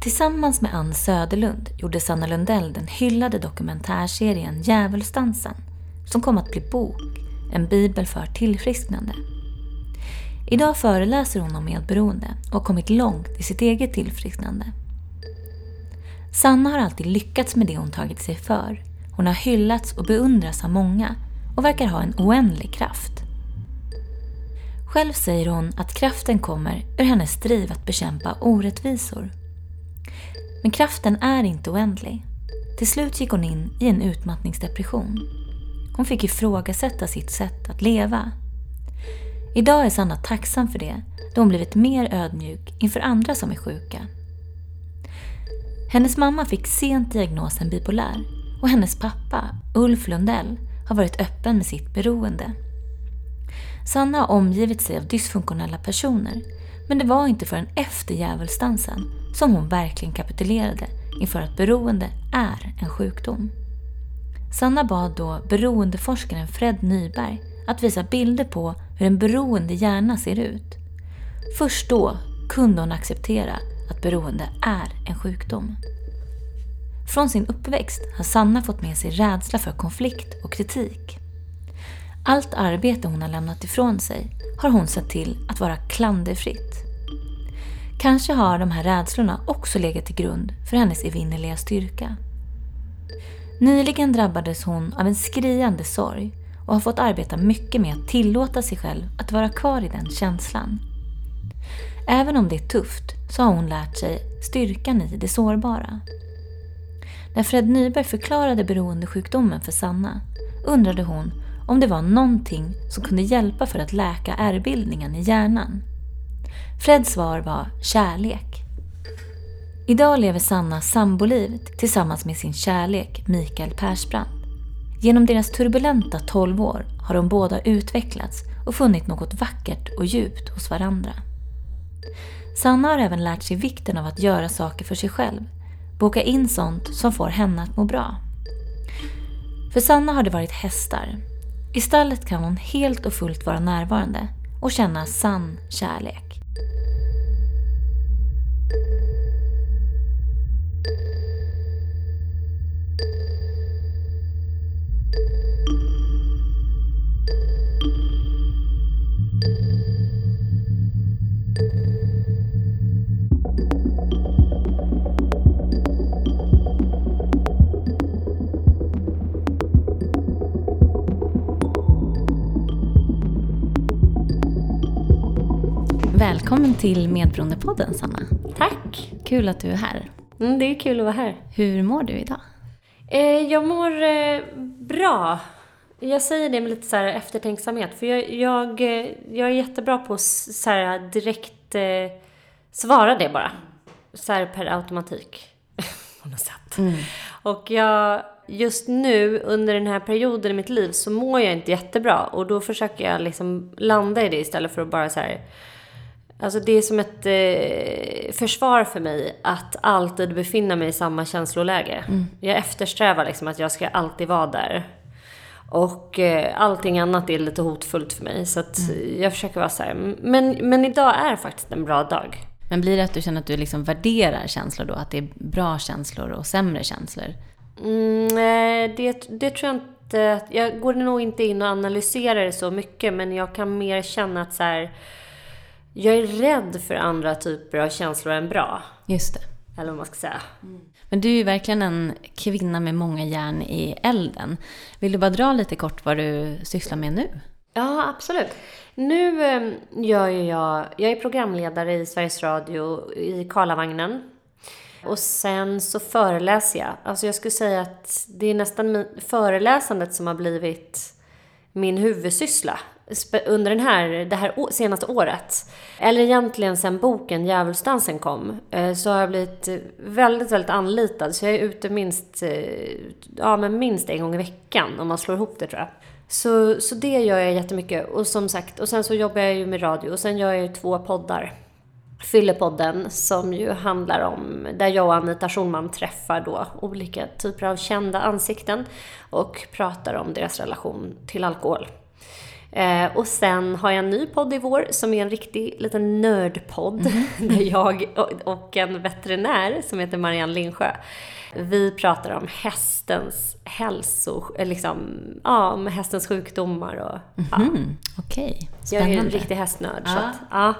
Tillsammans med Ann Söderlund gjorde Sanna Lundell den hyllade dokumentärserien Djävulsdansen som kom att bli bok, en bibel för tillfrisknande. Idag föreläser hon om medberoende och har kommit långt i sitt eget tillfrisknande. Sanna har alltid lyckats med det hon tagit sig för. Hon har hyllats och beundrats av många och verkar ha en oändlig kraft. Själv säger hon att kraften kommer ur hennes driv att bekämpa orättvisor. Men kraften är inte oändlig. Till slut gick hon in i en utmattningsdepression. Hon fick ifrågasätta sitt sätt att leva. Idag är Sanna tacksam för det, då hon blivit mer ödmjuk inför andra som är sjuka. Hennes mamma fick sent diagnosen bipolär och hennes pappa, Ulf Lundell, har varit öppen med sitt beroende. Sanna har omgivit sig av dysfunktionella personer men det var inte förrän efter djävulsdansen som hon verkligen kapitulerade inför att beroende är en sjukdom. Sanna bad då beroendeforskaren Fred Nyberg att visa bilder på hur en beroende hjärna ser ut. Först då kunde hon acceptera att beroende är en sjukdom. Från sin uppväxt har Sanna fått med sig rädsla för konflikt och kritik. Allt arbete hon har lämnat ifrån sig har hon sett till att vara klanderfritt. Kanske har de här rädslorna också legat till grund för hennes evinnerliga styrka. Nyligen drabbades hon av en skriande sorg och har fått arbeta mycket med att tillåta sig själv att vara kvar i den känslan. Även om det är tufft så har hon lärt sig styrkan i det sårbara. När Fred Nyberg förklarade beroendesjukdomen för Sanna undrade hon om det var någonting som kunde hjälpa för att läka ärrbildningen i hjärnan. Freds svar var kärlek. Idag lever Sanna samboliv tillsammans med sin kärlek Mikael Persbrandt. Genom deras turbulenta 12 år har de båda utvecklats och funnit något vackert och djupt hos varandra. Sanna har även lärt sig vikten av att göra saker för sig själv, boka in sånt som får henne att må bra. För Sanna har det varit hästar. I stallet kan hon helt och fullt vara närvarande och känna sann kärlek. thank you Välkommen till Medberoendepodden Sanna. Tack! Kul att du är här. Mm, det är kul att vara här. Hur mår du idag? Eh, jag mår eh, bra. Jag säger det med lite så här eftertänksamhet. För jag, jag, eh, jag är jättebra på att så här direkt eh, svara det bara. Så här per automatik. på något sätt. Mm. Och jag, just nu under den här perioden i mitt liv så mår jag inte jättebra. Och då försöker jag liksom landa i det istället för att bara så här Alltså det är som ett eh, försvar för mig att alltid befinna mig i samma känsloläge. Mm. Jag eftersträvar liksom att jag ska alltid vara där. Och eh, allting annat är lite hotfullt för mig. Så att Mm. jag försöker vara så här. Men, men idag är faktiskt en bra dag. Men blir det att du känner att du liksom värderar känslor då? Att det är bra känslor och sämre känslor? Mm, det, det tror jag inte. Jag går nog inte in och analyserar det så mycket. Men jag kan mer känna att så här. Jag är rädd för andra typer av känslor än bra. Just det. Eller vad man ska säga. Men du är ju verkligen en kvinna med många järn i elden. Vill du bara dra lite kort vad du sysslar med nu? Ja, absolut. Nu eh, gör ju jag, jag är programledare i Sveriges Radio i Karlavagnen. Och sen så föreläser jag. Alltså jag skulle säga att det är nästan föreläsandet som har blivit min huvudsyssla under den här, det här senaste året. Eller egentligen sen boken Djävulsdansen kom, eh, så har jag blivit väldigt, väldigt anlitad. Så jag är ute minst, eh, ja, men minst en gång i veckan om man slår ihop det tror jag. Så, så det gör jag jättemycket. Och som sagt, och sen så jobbar jag ju med radio och sen gör jag ju två poddar. Fyllepodden som ju handlar om, där jag och Anita Schulman träffar då olika typer av kända ansikten och pratar om deras relation till alkohol. Eh, och sen har jag en ny podd i vår som är en riktig liten nördpodd. Mm. där jag och en veterinär som heter Marianne Lindsjö vi pratar om hästens hälso, liksom, ja, om hästens sjukdomar och... Ja. Mm, Okej, okay. Jag är en riktig hästnörd. Ja. Så, att, ja.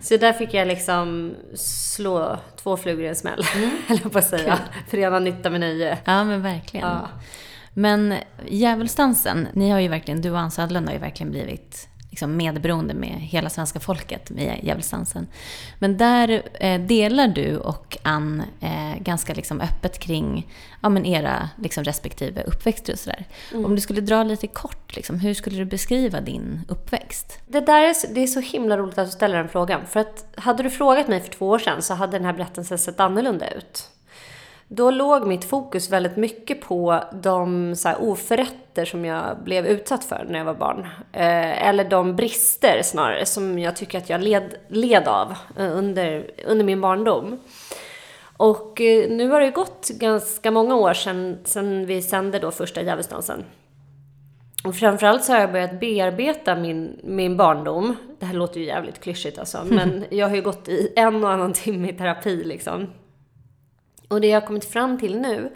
så där fick jag liksom slå två flugor i en smäll, mm. eller på att säga. Cool. Förena nytta med nöje. Ja, men verkligen. Ja. Men djävulsdansen, ni har ju verkligen, du och Ann Södlund har ju verkligen blivit liksom medberoende med hela svenska folket med djävulsdansen. Men där eh, delar du och Ann eh, ganska liksom öppet kring ja, men era liksom respektive uppväxter och sådär. Mm. Om du skulle dra lite kort, liksom, hur skulle du beskriva din uppväxt? Det där är, det är så himla roligt att du ställer den frågan. För att hade du frågat mig för två år sedan så hade den här berättelsen sett annorlunda ut. Då låg mitt fokus väldigt mycket på de så här, oförrätter som jag blev utsatt för när jag var barn. Eh, eller de brister snarare som jag tycker att jag led, led av eh, under, under min barndom. Och eh, nu har det gått ganska många år sedan, sedan vi sände då första Djävulsdansen. Och framförallt så har jag börjat bearbeta min, min barndom. Det här låter ju jävligt klyschigt alltså, men jag har ju gått i en och annan timme i terapi liksom. Och det jag har kommit fram till nu,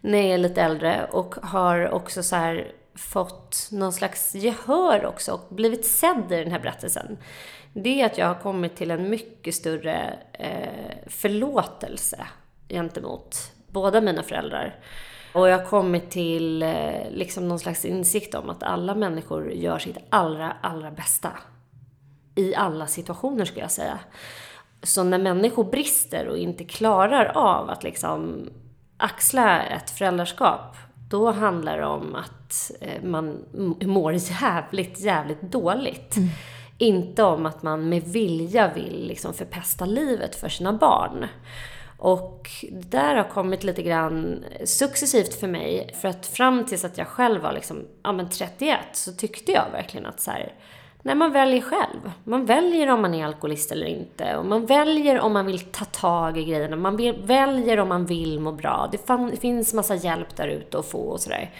när jag är lite äldre och har också så här fått någon slags gehör också och blivit sedd i den här berättelsen. Det är att jag har kommit till en mycket större eh, förlåtelse gentemot båda mina föräldrar. Och jag har kommit till eh, liksom någon slags insikt om att alla människor gör sitt allra, allra bästa. I alla situationer skulle jag säga. Så när människor brister och inte klarar av att liksom axla ett föräldraskap, då handlar det om att eh, man mår jävligt, jävligt dåligt. Mm. Inte om att man med vilja vill liksom förpesta livet för sina barn. Och det där har kommit lite grann successivt för mig. För att fram tills att jag själv var liksom, ja men 31 så tyckte jag verkligen att så här, Nej, man väljer själv. Man väljer om man är alkoholist eller inte. Och man väljer om man vill ta tag i grejerna. Man väljer om man vill må bra. Det finns massa hjälp där ute att få och sådär.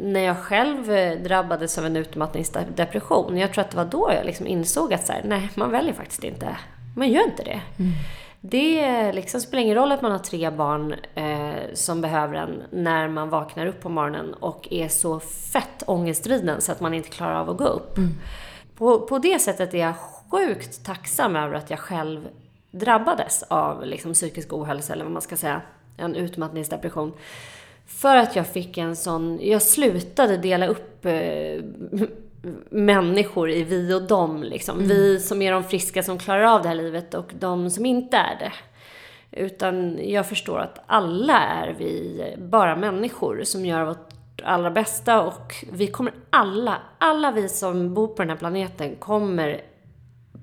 När jag själv eh, drabbades av en utmattningsdepression, jag tror att det var då jag liksom insåg att så här, nej, man väljer faktiskt inte. Man gör inte det. Mm. Det liksom spelar ingen roll att man har tre barn eh, som behöver en när man vaknar upp på morgonen och är så fett ångestriden så att man inte klarar av att gå upp. Mm. På, på det sättet är jag sjukt tacksam över att jag själv drabbades av liksom, psykisk ohälsa, eller vad man ska säga, en utmattningsdepression. För att jag fick en sån, jag slutade dela upp eh, människor i vi och dem. Liksom. Mm. Vi som är de friska som klarar av det här livet och de som inte är det. Utan jag förstår att alla är vi bara människor som gör vårt allra bästa och vi kommer alla, alla vi som bor på den här planeten kommer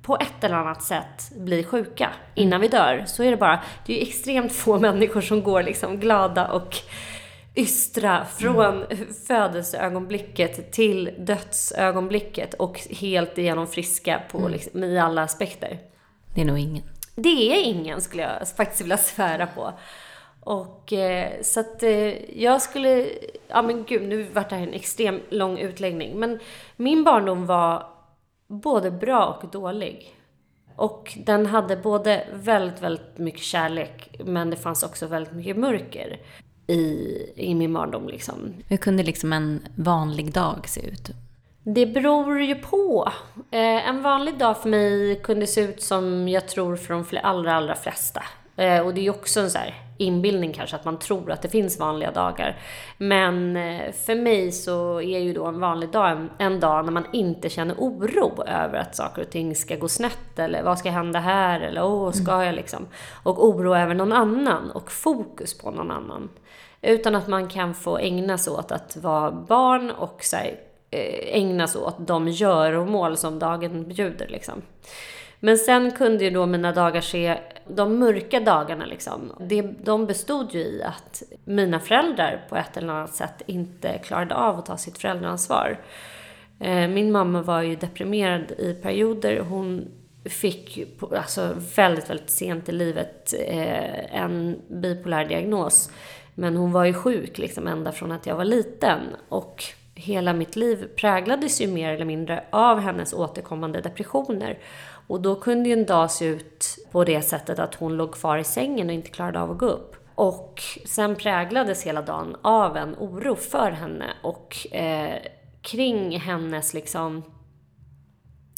på ett eller annat sätt bli sjuka innan vi dör. Så är det bara. Det är ju extremt få människor som går liksom glada och ystra från mm. födelseögonblicket till dödsögonblicket och helt igenom friska på, mm. liksom, i alla aspekter. Det är nog ingen. Det är ingen, skulle jag faktiskt vilja svära på. Och eh, så att eh, jag skulle, ja men gud, nu vart det här en extrem lång utläggning. Men min barndom var både bra och dålig. Och den hade både väldigt, väldigt mycket kärlek, men det fanns också väldigt mycket mörker i, i min barndom. Liksom. Hur kunde liksom en vanlig dag se ut? Det beror ju på. Eh, en vanlig dag för mig kunde se ut som jag tror för de allra, allra flesta. Eh, och det är ju också en så här inbildning kanske, att man tror att det finns vanliga dagar. Men eh, för mig så är ju då en vanlig dag en, en, dag när man inte känner oro över att saker och ting ska gå snett, eller vad ska hända här, eller åh, ska jag liksom? Och oro över någon annan, och fokus på någon annan. Utan att man kan få ägna sig åt att vara barn och så här, eh, ägna sig åt de göromål som dagen bjuder. Liksom. Men sen kunde ju då mina dagar se, de mörka dagarna liksom, det, de bestod ju i att mina föräldrar på ett eller annat sätt inte klarade av att ta sitt föräldraansvar. Eh, min mamma var ju deprimerad i perioder. Hon fick alltså väldigt, väldigt sent i livet eh, en bipolär diagnos. Men hon var ju sjuk liksom ända från att jag var liten. Och hela mitt liv präglades ju mer eller mindre av hennes återkommande depressioner. Och då kunde ju en dag se ut på det sättet att hon låg kvar i sängen och inte klarade av att gå upp. Och sen präglades hela dagen av en oro för henne och eh, kring hennes liksom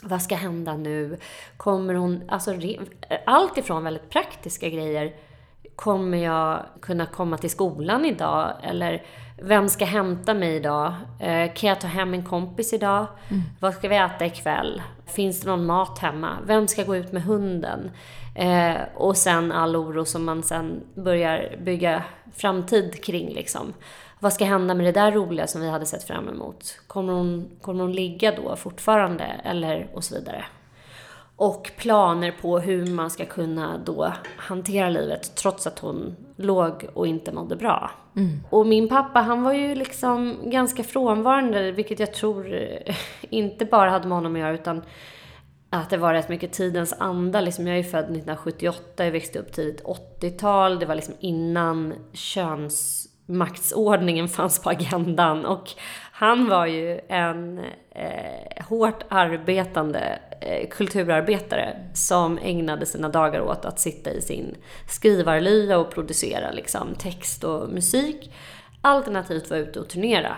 vad ska hända nu? Kommer hon, alltså allt ifrån väldigt praktiska grejer. Kommer jag kunna komma till skolan idag? Eller vem ska hämta mig idag? Eh, kan jag ta hem en kompis idag? Mm. Vad ska vi äta ikväll? Finns det någon mat hemma? Vem ska gå ut med hunden? Eh, och sen all oro som man sen börjar bygga framtid kring liksom. Vad ska hända med det där roliga som vi hade sett fram emot? Kommer hon, kommer hon ligga då fortfarande? Eller och så vidare. Och planer på hur man ska kunna då hantera livet trots att hon låg och inte mådde bra. Mm. Och min pappa han var ju liksom ganska frånvarande, vilket jag tror inte bara hade med honom att göra utan att det var rätt mycket tidens anda. Liksom jag är född 1978, jag växte upp tidigt 80-tal. Det var liksom innan könsmaktsordningen fanns på agendan. Och han var ju en eh, hårt arbetande Eh, kulturarbetare som ägnade sina dagar åt att sitta i sin skrivarlya och producera liksom, text och musik. Alternativt vara ute och turnera.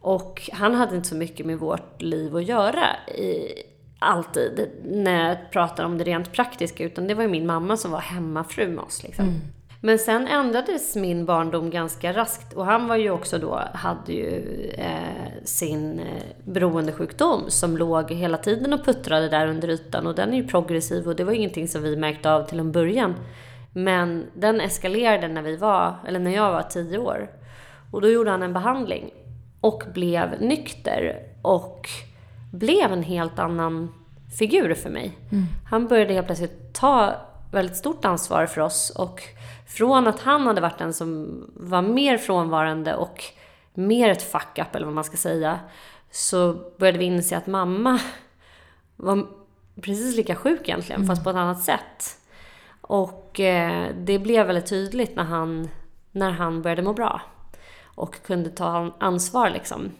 Och han hade inte så mycket med vårt liv att göra i, alltid när jag pratar om det rent praktiska. Utan det var ju min mamma som var hemmafru med oss. Liksom. Mm. Men sen ändrades min barndom ganska raskt och han var ju också då, hade ju eh, sin eh, beroendesjukdom som låg hela tiden och puttrade där under ytan och den är ju progressiv och det var ingenting som vi märkte av till en början. Men den eskalerade när vi var, eller när jag var tio år. Och då gjorde han en behandling och blev nykter och blev en helt annan figur för mig. Mm. Han började helt plötsligt ta väldigt stort ansvar för oss och från att han hade varit den som var mer frånvarande och mer ett fuck-up, eller vad man ska säga, så började vi inse att mamma var precis lika sjuk egentligen, mm. fast på ett annat sätt. Och eh, det blev väldigt tydligt när han, när han började må bra och kunde ta ansvar liksom.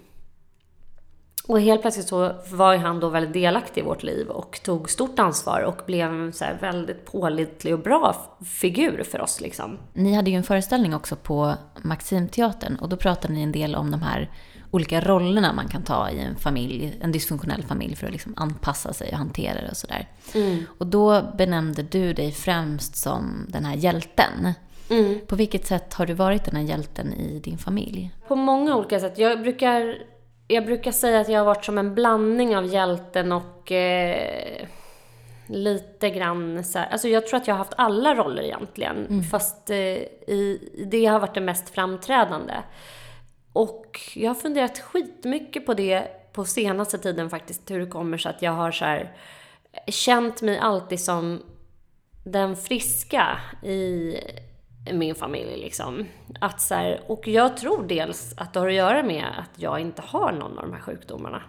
Och helt plötsligt så var han då väldigt delaktig i vårt liv och tog stort ansvar och blev en så väldigt pålitlig och bra figur för oss. Liksom. Ni hade ju en föreställning också på Maximteatern och då pratade ni en del om de här olika rollerna man kan ta i en familj, en dysfunktionell familj för att liksom anpassa sig och hantera det och sådär. Mm. Och då benämnde du dig främst som den här hjälten. Mm. På vilket sätt har du varit den här hjälten i din familj? På många olika sätt. Jag brukar jag brukar säga att jag har varit som en blandning av hjälten och eh, lite grann så här, Alltså jag tror att jag har haft alla roller egentligen. Mm. Fast eh, i, det har varit det mest framträdande. Och jag har funderat skitmycket på det på senaste tiden faktiskt. Hur det kommer sig att jag har så här, känt mig alltid som den friska i min familj liksom. Att så här, och jag tror dels att det har att göra med att jag inte har någon av de här sjukdomarna.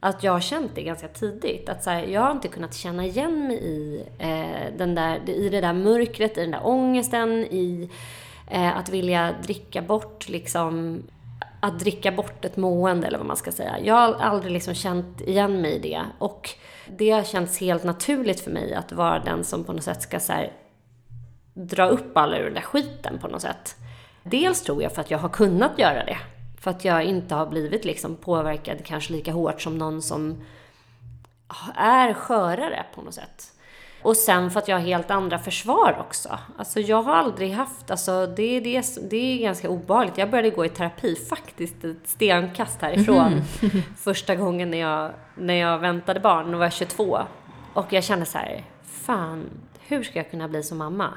Att jag har känt det ganska tidigt. Att så här, jag har inte kunnat känna igen mig i, eh, den där, i det där mörkret, i den där ångesten, i eh, att vilja dricka bort liksom att dricka bort ett mående eller vad man ska säga. Jag har aldrig liksom känt igen mig i det. Och det har känts helt naturligt för mig att vara den som på något sätt ska så här, dra upp alla ur den där skiten på något sätt. Dels tror jag för att jag har kunnat göra det. För att jag inte har blivit liksom påverkad kanske lika hårt som någon som är skörare på något sätt. Och sen för att jag har helt andra försvar också. Alltså jag har aldrig haft, alltså det, det, det är ganska obehagligt. Jag började gå i terapi faktiskt ett stenkast härifrån. Mm. Första gången när jag, när jag väntade barn, då var jag 22. Och jag kände så här, fan, hur ska jag kunna bli som mamma?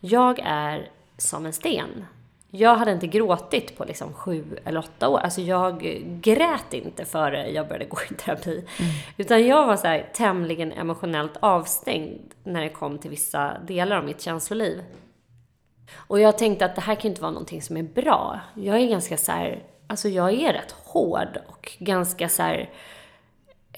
Jag är som en sten. Jag hade inte gråtit på liksom sju eller åtta år. Alltså jag grät inte före jag började gå i terapi. Mm. Utan jag var så här tämligen emotionellt avstängd när det kom till vissa delar av mitt känsloliv. Och jag tänkte att det här kan inte vara någonting som är bra. Jag är ganska så här, alltså jag är rätt hård och ganska så här,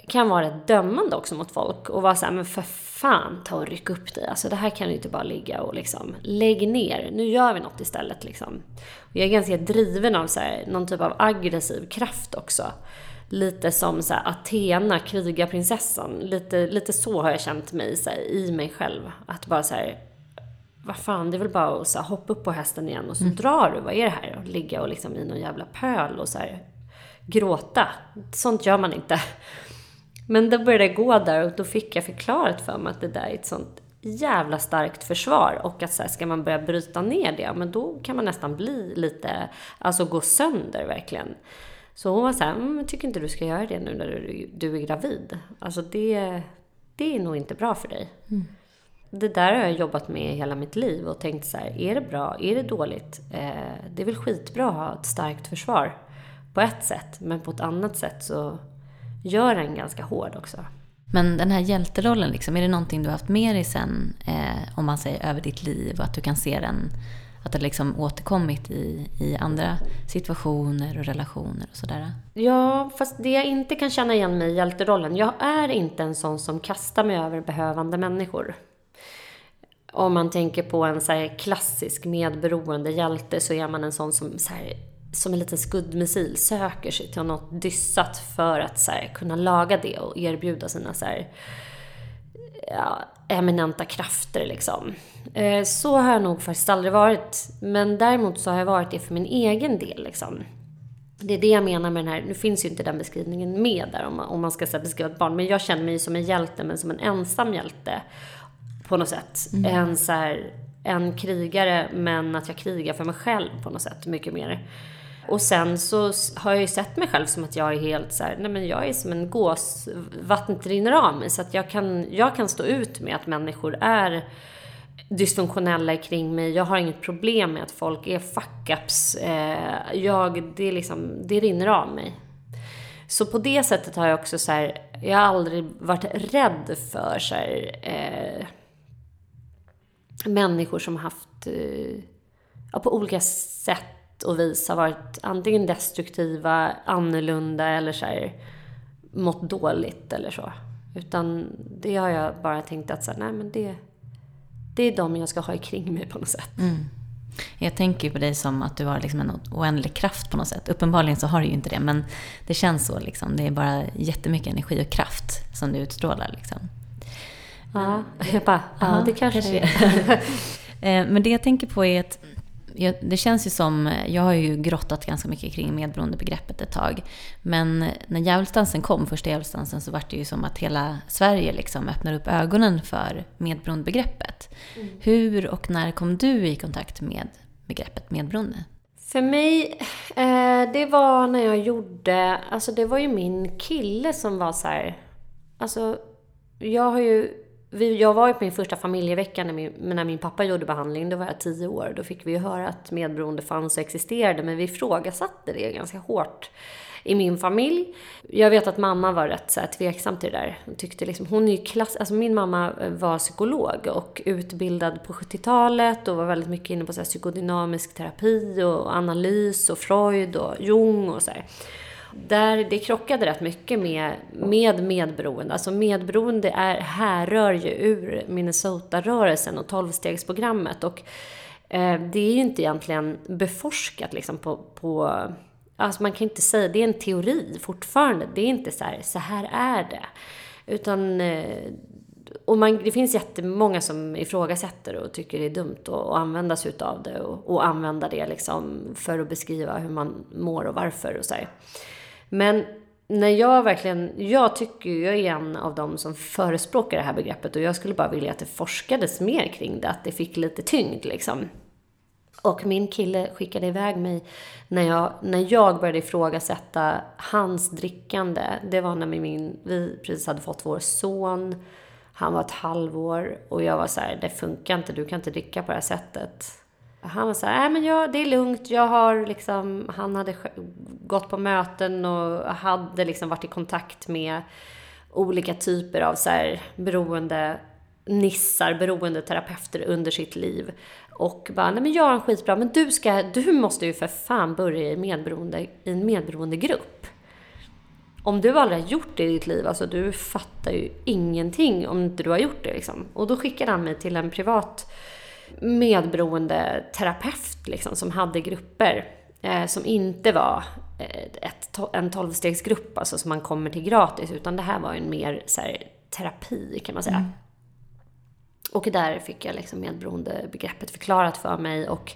kan vara rätt dömande också mot folk och vara så här, men för fan ta och ryck upp dig. Alltså det här kan du inte bara ligga och liksom, lägg ner. Nu gör vi något istället liksom. Och jag är ganska driven av så här, någon typ av aggressiv kraft också. Lite som så här, Athena, krigarprinsessan. Lite, lite så har jag känt mig så här, i mig själv. Att bara så här, vad fan, det är väl bara att så här, hoppa upp på hästen igen och så mm. drar du. Vad är det här? Och ligga och liksom i någon jävla pöl och så här, gråta. Sånt gör man inte. Men då började det gå där och då fick jag förklarat för mig att det där är ett sånt jävla starkt försvar och att så här, ska man börja bryta ner det, men då kan man nästan bli lite, alltså gå sönder verkligen. Så hon var så här, mm, tycker inte du ska göra det nu när du, du är gravid. Alltså det, det är nog inte bra för dig. Mm. Det där har jag jobbat med hela mitt liv och tänkt så här, är det bra, är det dåligt? Eh, det är väl skitbra att ha ett starkt försvar på ett sätt, men på ett annat sätt så gör en ganska hård också. Men den här hjälterollen, liksom, är det någonting du har haft med dig sen, eh, om man säger över ditt liv, och att du kan se den, att det liksom återkommit i, i andra situationer och relationer och sådär? Ja, fast det jag inte kan känna igen mig i hjälterollen, jag är inte en sån som kastar mig över behövande människor. Om man tänker på en så klassisk medberoende hjälte så är man en sån som så här, som en liten skuddmissil söker sig till något dyssat för att så här, kunna laga det och erbjuda sina så här, ja, eminenta krafter. Liksom. Eh, så har jag nog faktiskt aldrig varit. Men däremot så har jag varit det för min egen del. Liksom. Det är det jag menar med den här, nu finns ju inte den beskrivningen med där om man, om man ska här, beskriva ett barn. Men jag känner mig som en hjälte, men som en ensam hjälte. På något sätt. Mm. En, så här, en krigare, men att jag krigar för mig själv på något sätt. Mycket mer. Och sen så har jag ju sett mig själv som att jag är helt så här, nej men jag är som en gås, vattnet rinner av mig. Så att jag kan, jag kan stå ut med att människor är dysfunktionella kring mig. Jag har inget problem med att folk är fuck-ups. Eh, jag, det, är liksom, det rinner av mig. Så på det sättet har jag också så här, jag har aldrig varit rädd för så här, eh, människor som haft, eh, ja, på olika sätt och vis har varit antingen destruktiva, annorlunda eller så här, mått dåligt eller så. Utan det har jag bara tänkt att så här, nej men det, det är de jag ska ha kring mig på något sätt. Mm. Jag tänker på dig som att du har liksom en oändlig kraft på något sätt. Uppenbarligen så har du ju inte det, men det känns så. Liksom. Det är bara jättemycket energi och kraft som du utstrålar. Liksom. Ja, jag bara, ja, det kanske det är. Eh, men det jag tänker på är att jag, det känns ju som, jag har ju grottat ganska mycket kring medberoendebegreppet ett tag. Men när djävulsdansen kom, första djävulsdansen, så var det ju som att hela Sverige liksom öppnade upp ögonen för medberoendebegreppet. Mm. Hur och när kom du i kontakt med begreppet medberoende? För mig, eh, det var när jag gjorde, alltså det var ju min kille som var så här, alltså jag har ju jag var ju på min första familjevecka när min, när min pappa gjorde behandling. Då var jag tio år. Då fick vi ju höra att medberoende fanns och existerade. Men vi ifrågasatte det ganska hårt i min familj. Jag vet att mamma var rätt så här, tveksam till det där. Hon, tyckte liksom, hon är ju klass, alltså min mamma var psykolog och utbildad på 70-talet och var väldigt mycket inne på så här, psykodynamisk terapi och analys och Freud och Jung och så här där det krockade rätt mycket med, med medberoende. Alltså medberoende är, härrör ju ur Minnesota-rörelsen och tolvstegsprogrammet. Och eh, det är ju inte egentligen beforskat liksom på, på Alltså man kan inte säga, det är en teori fortfarande. Det är inte så här, så här är det. Utan, eh, och man, det finns jättemånga som ifrågasätter och tycker det är dumt att, att använda sig utav det och, och använda det liksom för att beskriva hur man mår och varför och så här. Men när jag verkligen, jag tycker ju, jag är en av dem som förespråkar det här begreppet och jag skulle bara vilja att det forskades mer kring det, att det fick lite tyngd liksom. Och min kille skickade iväg mig när jag, när jag började ifrågasätta hans drickande. Det var när min, vi precis hade fått vår son. Han var ett halvår och jag var så här, det funkar inte, du kan inte dricka på det här sättet. Han var så här, äh, men jag, det är lugnt, jag har liksom, han hade gått på möten och hade liksom varit i kontakt med olika typer av så här beroende nissar, beroendeterapeuter under sitt liv. Och bara, nej men jag har en skitbra, men du ska, du måste ju för fan börja i, medberoende, i en medberoendegrupp. om du aldrig har gjort det i ditt liv, alltså du fattar ju ingenting om inte du har gjort det liksom. Och då skickade han mig till en privat medberoende terapeut liksom, som hade grupper eh, som inte var eh, ett, en tolvstegsgrupp, alltså som man kommer till gratis, utan det här var en mer så här, terapi kan man säga. Mm. Och där fick jag liksom medberoendebegreppet förklarat för mig och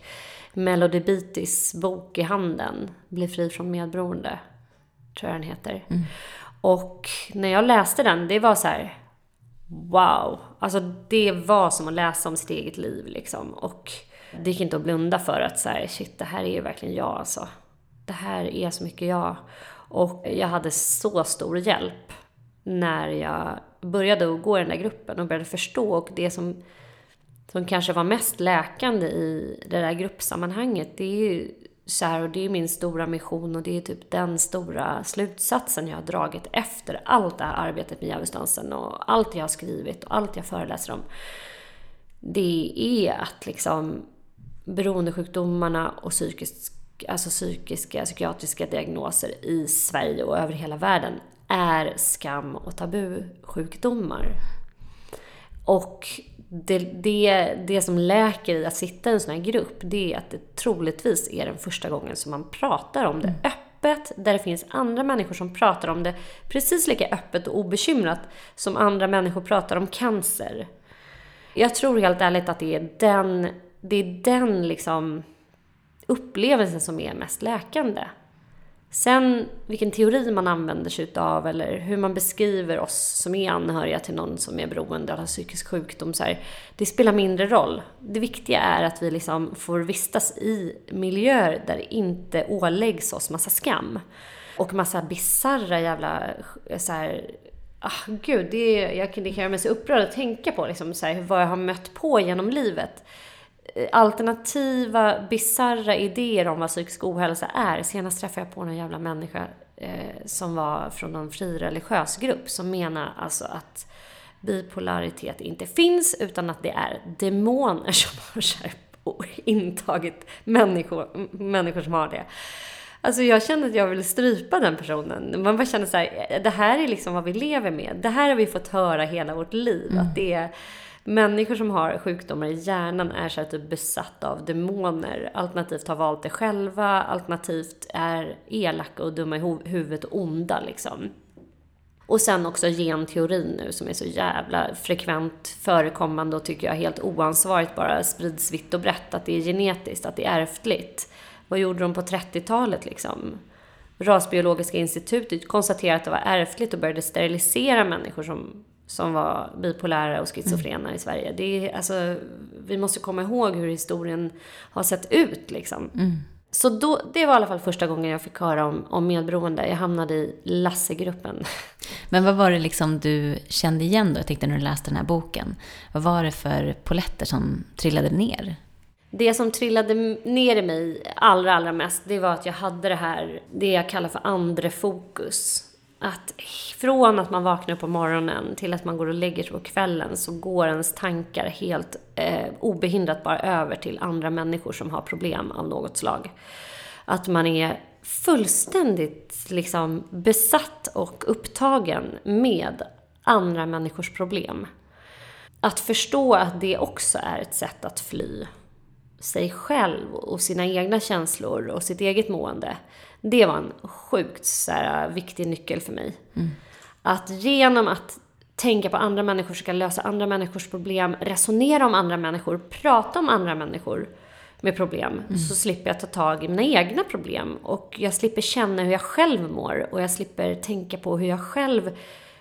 Melody Beatties bok i handen, Bli fri från medberoende, tror jag den heter. Mm. Och när jag läste den, det var så här, wow. Alltså det var som att läsa om sitt eget liv liksom. Och det gick inte att blunda för att så här, shit, det här är ju verkligen jag alltså. Det här är så mycket jag. Och jag hade så stor hjälp när jag började att gå i den där gruppen och började förstå. Och det som, som kanske var mest läkande i det där gruppsammanhanget, det är ju så här, och det är min stora mission och det är typ den stora slutsatsen jag har dragit efter allt det här arbetet med djävulsdansen och allt jag har skrivit och allt jag föreläser om. Det är att liksom beroendesjukdomarna och psykisk, alltså psykiska, psykiatriska diagnoser i Sverige och över hela världen är skam och tabusjukdomar. Och det, det, det som läker i att sitta i en sån här grupp, det är att det troligtvis är den första gången som man pratar om det mm. öppet, där det finns andra människor som pratar om det precis lika öppet och obekymrat som andra människor pratar om cancer. Jag tror helt ärligt att det är den, det är den liksom upplevelsen som är mest läkande. Sen vilken teori man använder sig utav eller hur man beskriver oss som är anhöriga till någon som är beroende eller har psykisk sjukdom, så här, det spelar mindre roll. Det viktiga är att vi liksom får vistas i miljöer där det inte åläggs oss massa skam. Och massa bisarra jävla så här, ah, gud, det, jag, det kan göra mig så upprörd att tänka på liksom, så här, vad jag har mött på genom livet alternativa, bizarra idéer om vad psykisk ohälsa är. Senast träffade jag på någon jävla människa eh, som var från någon frireligiös grupp som menar alltså att bipolaritet inte finns utan att det är demoner som har intagit människor, människor som har det. Alltså jag kände att jag ville strypa den personen. Man bara kände så här, det här är liksom vad vi lever med. Det här har vi fått höra hela vårt liv. Mm. Att det är människor som har sjukdomar i hjärnan är så här typ besatta av demoner. Alternativt har valt det själva, alternativt är elaka och dumma i huvudet och onda liksom. Och sen också genteorin nu som är så jävla frekvent förekommande och tycker jag helt oansvarigt bara sprids vitt och brett. Att det är genetiskt, att det är ärftligt. Vad gjorde de på 30-talet liksom? Rasbiologiska institutet konstaterade att det var ärftligt och började sterilisera människor som som var bipolära och schizofrena mm. i Sverige. Det är, alltså, vi måste komma ihåg hur historien har sett ut. Liksom. Mm. Så då, det var i alla fall första gången jag fick höra om, om medberoende. Jag hamnade i Lasse-gruppen. Men vad var det liksom du kände igen då? Jag tänkte när du läste den här boken. Vad var det för poletter som trillade ner? Det som trillade ner i mig allra, allra mest, det var att jag hade det här, det jag kallar för andre fokus. Att från att man vaknar på morgonen till att man går och lägger sig på kvällen så går ens tankar helt eh, obehindrat bara över till andra människor som har problem av något slag. Att man är fullständigt liksom besatt och upptagen med andra människors problem. Att förstå att det också är ett sätt att fly sig själv och sina egna känslor och sitt eget mående. Det var en sjukt så här, viktig nyckel för mig. Mm. Att genom att tänka på andra människor, ska lösa andra människors problem, resonera om andra människor, prata om andra människor med problem, mm. så slipper jag ta tag i mina egna problem. Och jag slipper känna hur jag själv mår och jag slipper tänka på hur jag själv,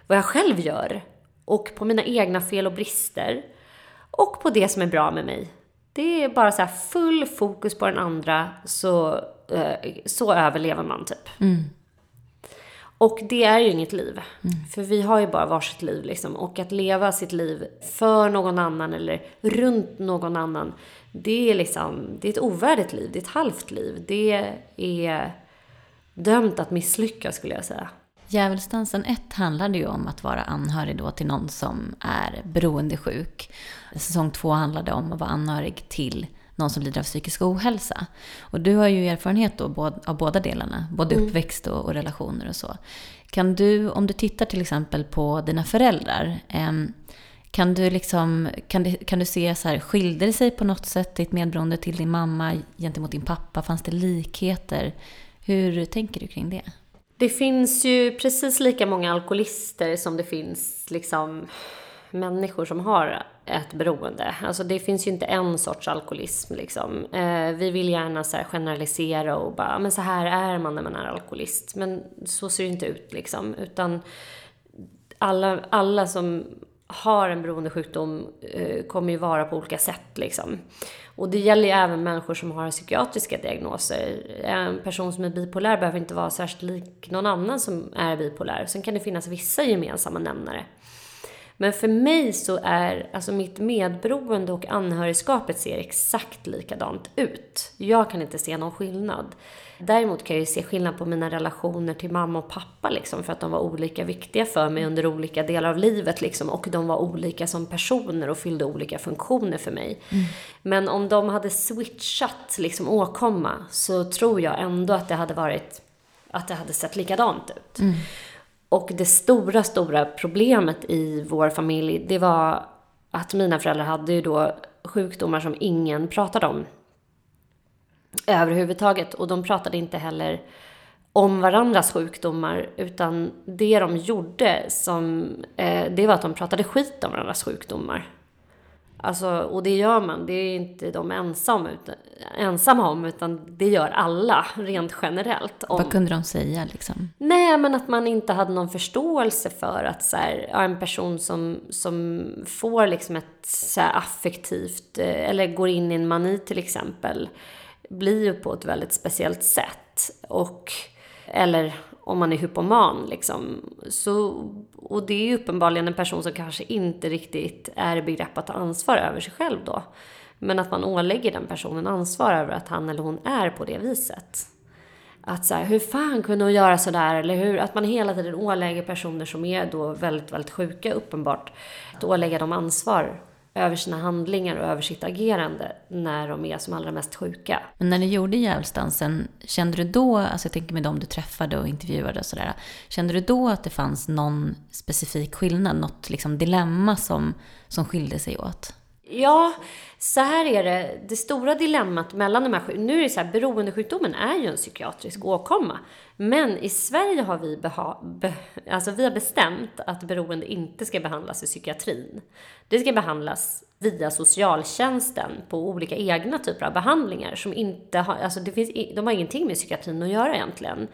vad jag själv gör. Och på mina egna fel och brister. Och på det som är bra med mig. Det är bara så full fokus på den andra så, så överlever man typ. Mm. Och det är ju inget liv. Mm. För vi har ju bara varsitt liv liksom. Och att leva sitt liv för någon annan eller runt någon annan. Det är liksom, det är ett ovärdigt liv. Det är ett halvt liv. Det är dömt att misslyckas skulle jag säga. Djävulsdansen 1 handlade ju om att vara anhörig då till någon som är beroendesjuk. Säsong 2 handlade om att vara anhörig till någon som lider av psykisk ohälsa. Och du har ju erfarenhet då av båda delarna, både mm. uppväxt och, och, relationer och så. Kan du, om du tittar till exempel på dina föräldrar, eh, kan du, liksom, kan, det, kan du se så här, skilde det sig på något sätt, ditt medberoende till din mamma gentemot din pappa? Fanns det likheter? Hur tänker du kring det? Det finns ju precis lika många alkoholister som det finns liksom människor som har ett beroende. Alltså det finns ju inte en sorts alkoholism liksom. Eh, vi vill gärna så generalisera och bara, men så här är man när man är alkoholist. Men så ser det inte ut liksom. Utan alla, alla som har en beroendesjukdom eh, kommer ju vara på olika sätt liksom. Och det gäller ju även människor som har psykiatriska diagnoser. En person som är bipolär behöver inte vara särskilt lik någon annan som är bipolär. Sen kan det finnas vissa gemensamma nämnare. Men för mig så är, alltså mitt medberoende och anhörigskapet ser exakt likadant ut. Jag kan inte se någon skillnad. Däremot kan jag ju se skillnad på mina relationer till mamma och pappa liksom, för att de var olika viktiga för mig under olika delar av livet liksom, och de var olika som personer och fyllde olika funktioner för mig. Mm. Men om de hade switchat liksom åkomma så tror jag ändå att det hade varit, att det hade sett likadant ut. Mm. Och det stora, stora problemet i vår familj, det var att mina föräldrar hade ju då sjukdomar som ingen pratade om överhuvudtaget. Och de pratade inte heller om varandras sjukdomar, utan det de gjorde som, eh, det var att de pratade skit om varandras sjukdomar. Alltså, och det gör man, det är inte de ensam, utan, ensamma om, utan det gör alla rent generellt. Om, Vad kunde de säga liksom? Nej, men att man inte hade någon förståelse för att så här, en person som, som får liksom ett så här, affektivt, eh, eller går in i en mani till exempel, blir ju på ett väldigt speciellt sätt. Och, eller om man är hypoman liksom. Så, och det är ju uppenbarligen en person som kanske inte riktigt är i begrepp att ta ansvar över sig själv då. Men att man ålägger den personen ansvar över att han eller hon är på det viset. Att så här, hur fan kunde hon göra sådär? Eller hur? Att man hela tiden ålägger personer som är då väldigt, väldigt sjuka uppenbart, att ålägga dem ansvar över sina handlingar och över sitt agerande när de är som allra mest sjuka. Men när ni gjorde djävulsdansen, kände du då, alltså jag tänker med de du träffade och intervjuade och sådär, kände du då att det fanns någon specifik skillnad, något liksom dilemma som, som skilde sig åt? Ja, så här är det. Det stora dilemmat mellan de här Nu är det så här, beroendesjukdomen är ju en psykiatrisk åkomma. Men i Sverige har vi, beha, be, alltså vi har bestämt att beroende inte ska behandlas i psykiatrin. Det ska behandlas via socialtjänsten på olika egna typer av behandlingar som inte har, alltså det finns, de har ingenting med psykiatrin att göra egentligen.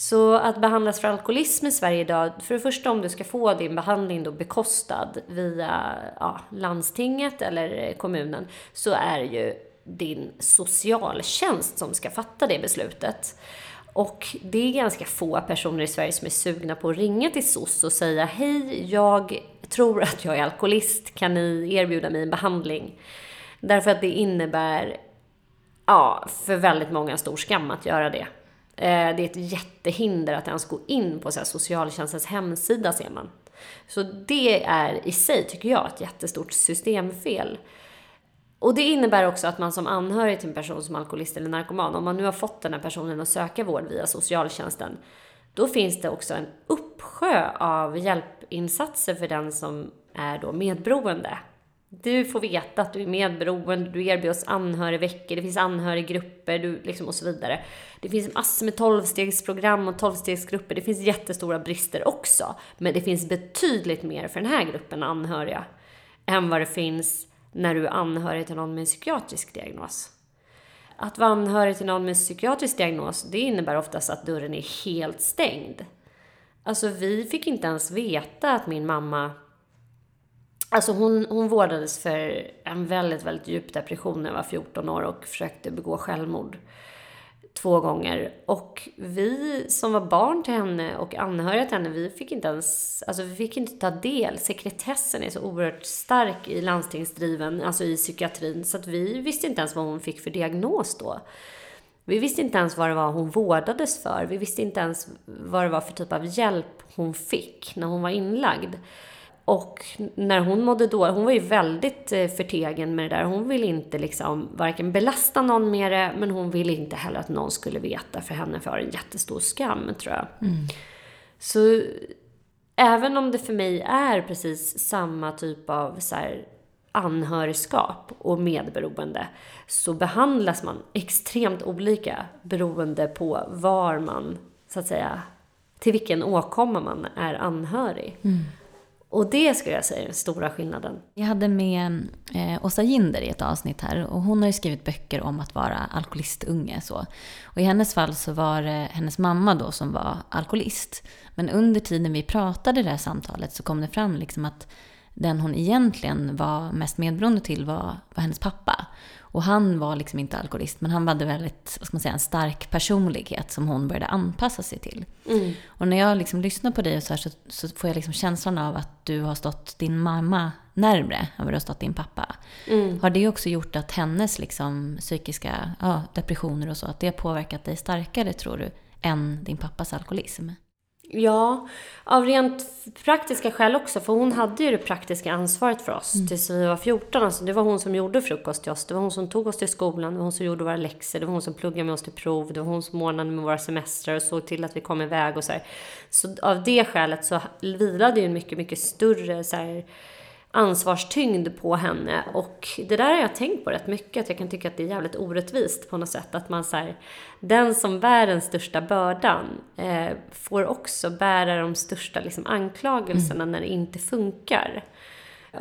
Så att behandlas för alkoholism i Sverige idag, för det första om du ska få din behandling då bekostad via ja, landstinget eller kommunen, så är det ju din socialtjänst som ska fatta det beslutet. Och det är ganska få personer i Sverige som är sugna på att ringa till SOS och säga Hej, jag tror att jag är alkoholist, kan ni erbjuda mig en behandling? Därför att det innebär, ja, för väldigt många en stor skam att göra det. Eh, det är ett jättehinder att ens gå in på så här, socialtjänstens hemsida ser man. Så det är i sig, tycker jag, ett jättestort systemfel. Och det innebär också att man som anhörig till en person som alkoholist eller narkoman, om man nu har fått den här personen att söka vård via socialtjänsten, då finns det också en uppsjö av hjälpinsatser för den som är då medberoende. Du får veta att du är medberoende, du erbjuds anhörigveckor, det finns anhöriggrupper du, liksom, och så vidare. Det finns massor med tolvstegsprogram och tolvstegsgrupper. Det finns jättestora brister också. Men det finns betydligt mer för den här gruppen anhöriga än vad det finns när du är anhörig till någon med en psykiatrisk diagnos. Att vara anhörig till någon med en psykiatrisk diagnos, det innebär oftast att dörren är helt stängd. Alltså vi fick inte ens veta att min mamma Alltså hon, hon vårdades för en väldigt, väldigt djup depression när jag var 14 år och försökte begå självmord två gånger. Och vi som var barn till henne och anhöriga till henne, vi fick inte ens, alltså vi fick inte ta del. Sekretessen är så oerhört stark i landstingsdriven, alltså i psykiatrin, så att vi visste inte ens vad hon fick för diagnos då. Vi visste inte ens vad det var hon vårdades för. Vi visste inte ens vad det var för typ av hjälp hon fick när hon var inlagd och när hon mådde då, hon var ju väldigt eh, förtegen med det där. Hon ville inte liksom varken belasta någon med det, men hon ville inte heller att någon skulle veta för henne, för det var en jättestor skam tror jag. Mm. Så även om det för mig är precis samma typ av så här, anhörigskap och medberoende så behandlas man extremt olika beroende på var man, så att säga, till vilken åkomma man är anhörig. Mm. Och det skulle jag säga är den stora skillnaden. Jag hade med eh, Åsa Ginder i ett avsnitt här och hon har ju skrivit böcker om att vara alkoholistunge. Så. Och i hennes fall så var det hennes mamma då som var alkoholist. Men under tiden vi pratade det här samtalet så kom det fram liksom att den hon egentligen var mest medberoende till var, var hennes pappa. Och han var liksom inte alkoholist, men han hade väldigt, vad ska man säga, en stark personlighet som hon började anpassa sig till. Mm. Och när jag liksom lyssnar på dig så, här, så, så, får jag liksom känslan av att du har stått din mamma närmre än vad du har stått din pappa. Mm. Har det också gjort att hennes liksom, psykiska ja, depressioner och så, att det har påverkat dig starkare tror du, än din pappas alkoholism? Ja, av rent praktiska skäl också. För hon hade ju det praktiska ansvaret för oss mm. tills vi var 14. Alltså det var hon som gjorde frukost till oss. Det var hon som tog oss till skolan. Det var hon som gjorde våra läxor. Det var hon som pluggade med oss till prov. Det var hon som ordnade med våra semestrar och såg till att vi kom iväg och så här. Så av det skälet så vilade ju en mycket, mycket större så här, ansvarstyngd på henne. Och det där har jag tänkt på rätt mycket, att jag kan tycka att det är jävligt orättvist på något sätt. Att man så här, den som bär den största bördan eh, får också bära de största liksom, anklagelserna mm. när det inte funkar.